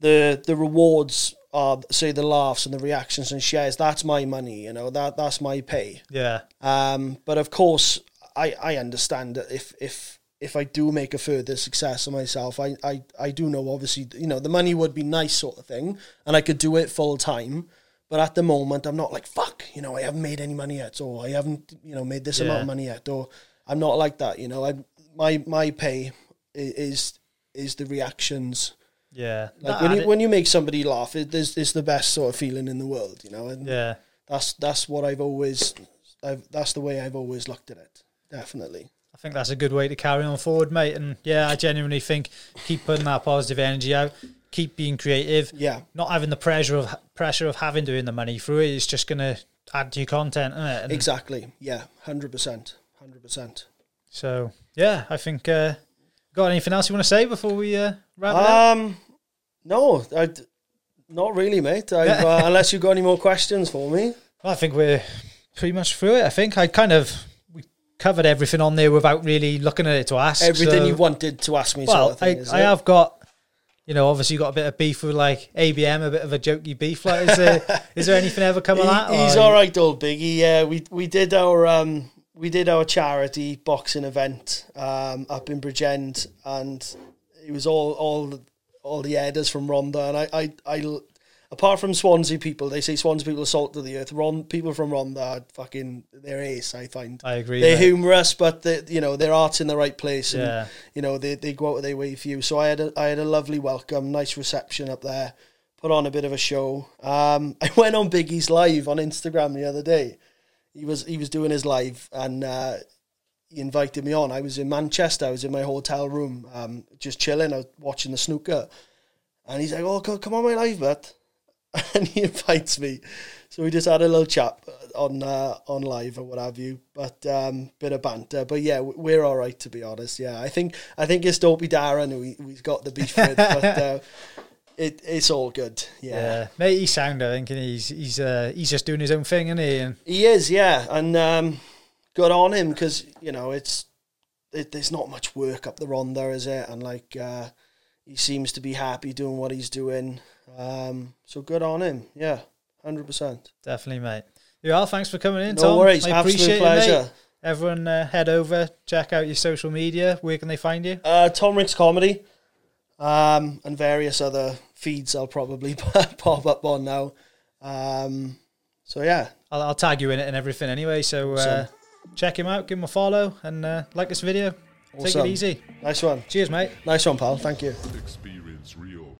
S1: the the rewards are say the laughs and the reactions and shares. That's my money, you know. That that's my pay.
S2: Yeah.
S1: Um, but of course, I, I understand that if if if I do make a further success of myself, I, I, I do know obviously you know the money would be nice sort of thing, and I could do it full time. But at the moment, I'm not like fuck. You know, I haven't made any money yet, or I haven't you know made this amount of money yet, or I'm not like that. You know, I my my pay is is the reactions.
S2: Yeah.
S1: Like
S2: That
S1: when you when you make somebody laugh, it is it's the best sort of feeling in the world. You know, and
S2: yeah.
S1: that's that's what I've always, I've, that's the way I've always looked at it. Definitely.
S2: I think that's a good way to carry on forward, mate. And yeah, I genuinely think keep putting that positive energy out, keep being creative,
S1: Yeah.
S2: not having the pressure of pressure of having to earn the money through it. It's just gonna add to your content, isn't it? And
S1: Exactly. Yeah. Hundred percent. Hundred percent.
S2: So yeah, I think. Uh, got anything else you want to say before we uh, wrap it up?
S1: Um, no, I, not really, mate. [LAUGHS] Uh, unless you've got any more questions for me.
S2: Well, I think we're pretty much through it. I think I kind of covered everything on there without really looking at it to ask
S1: Everything
S2: so-
S1: you wanted to ask me.
S2: Well,
S1: sort of thing,
S2: I, I have got, you know, obviously you got a bit of beef with like ABM, a bit of a jokey beef. Like, is there, [LAUGHS] is there anything ever come of that?
S1: He- he's
S2: or-
S1: all right, old Biggie. Yeah, we we did our um we did our charity boxing event um up in Bridgend, and it was all all the- all the headers from Rhondda, and I I, I apart from Swansea people, they say Swansea people are salt of the earth. Ron people from Rhondda are fucking they're ace. I find
S2: I agree.
S1: they're
S2: mate.
S1: humorous, but they, you know their art's in the right place, and
S2: Yeah.
S1: you know they, they go out of their way for you. So I had a I had a lovely welcome, nice reception up there. Put on a bit of a show. Um, [LAUGHS] I went on Biggie's live on Instagram the other day. He was he was doing his live and uh, he invited me on. I was in Manchester. I was in my hotel room, um, just chilling. I was watching the snooker, and he's like, "Oh, come on my live, but," [LAUGHS] and he invites me. So we just had a little chat on uh, on live or what have you, but um, bit of banter. But yeah, we're all right to be honest. Yeah, I think I think it's Dopey Darren who he, who's got the beef with, [LAUGHS] but uh, it it's all good.
S2: Yeah,
S1: Yeah,
S2: mate, he's sound. I think, and he's he's uh, he's just doing his own thing, isn't he? And
S1: he is. Yeah, and um, good on him because you know it's it, there's not much work up the Rhondda, is it? And like uh, he seems to be happy doing what he's doing. Um, so good on him. Yeah, hundred percent.
S2: definitely, mate. You are. Thanks for coming in,
S1: No
S2: Tom.
S1: worries.
S2: I
S1: Absolute
S2: appreciate
S1: pleasure.
S2: it, mate. Everyone, uh, head over, check out your social media. Where can they find you?
S1: Uh, Tom Rix comedy, um, and various other feeds I'll probably [LAUGHS] pop up on now. Um, so yeah,
S2: I'll, I'll tag you in it and everything anyway. So uh, check him out, give him a follow, and uh, like this video. Take it easy.
S1: nice one,
S2: Cheers, mate.
S1: nice one, pal. Thank you.
S3: Experience Real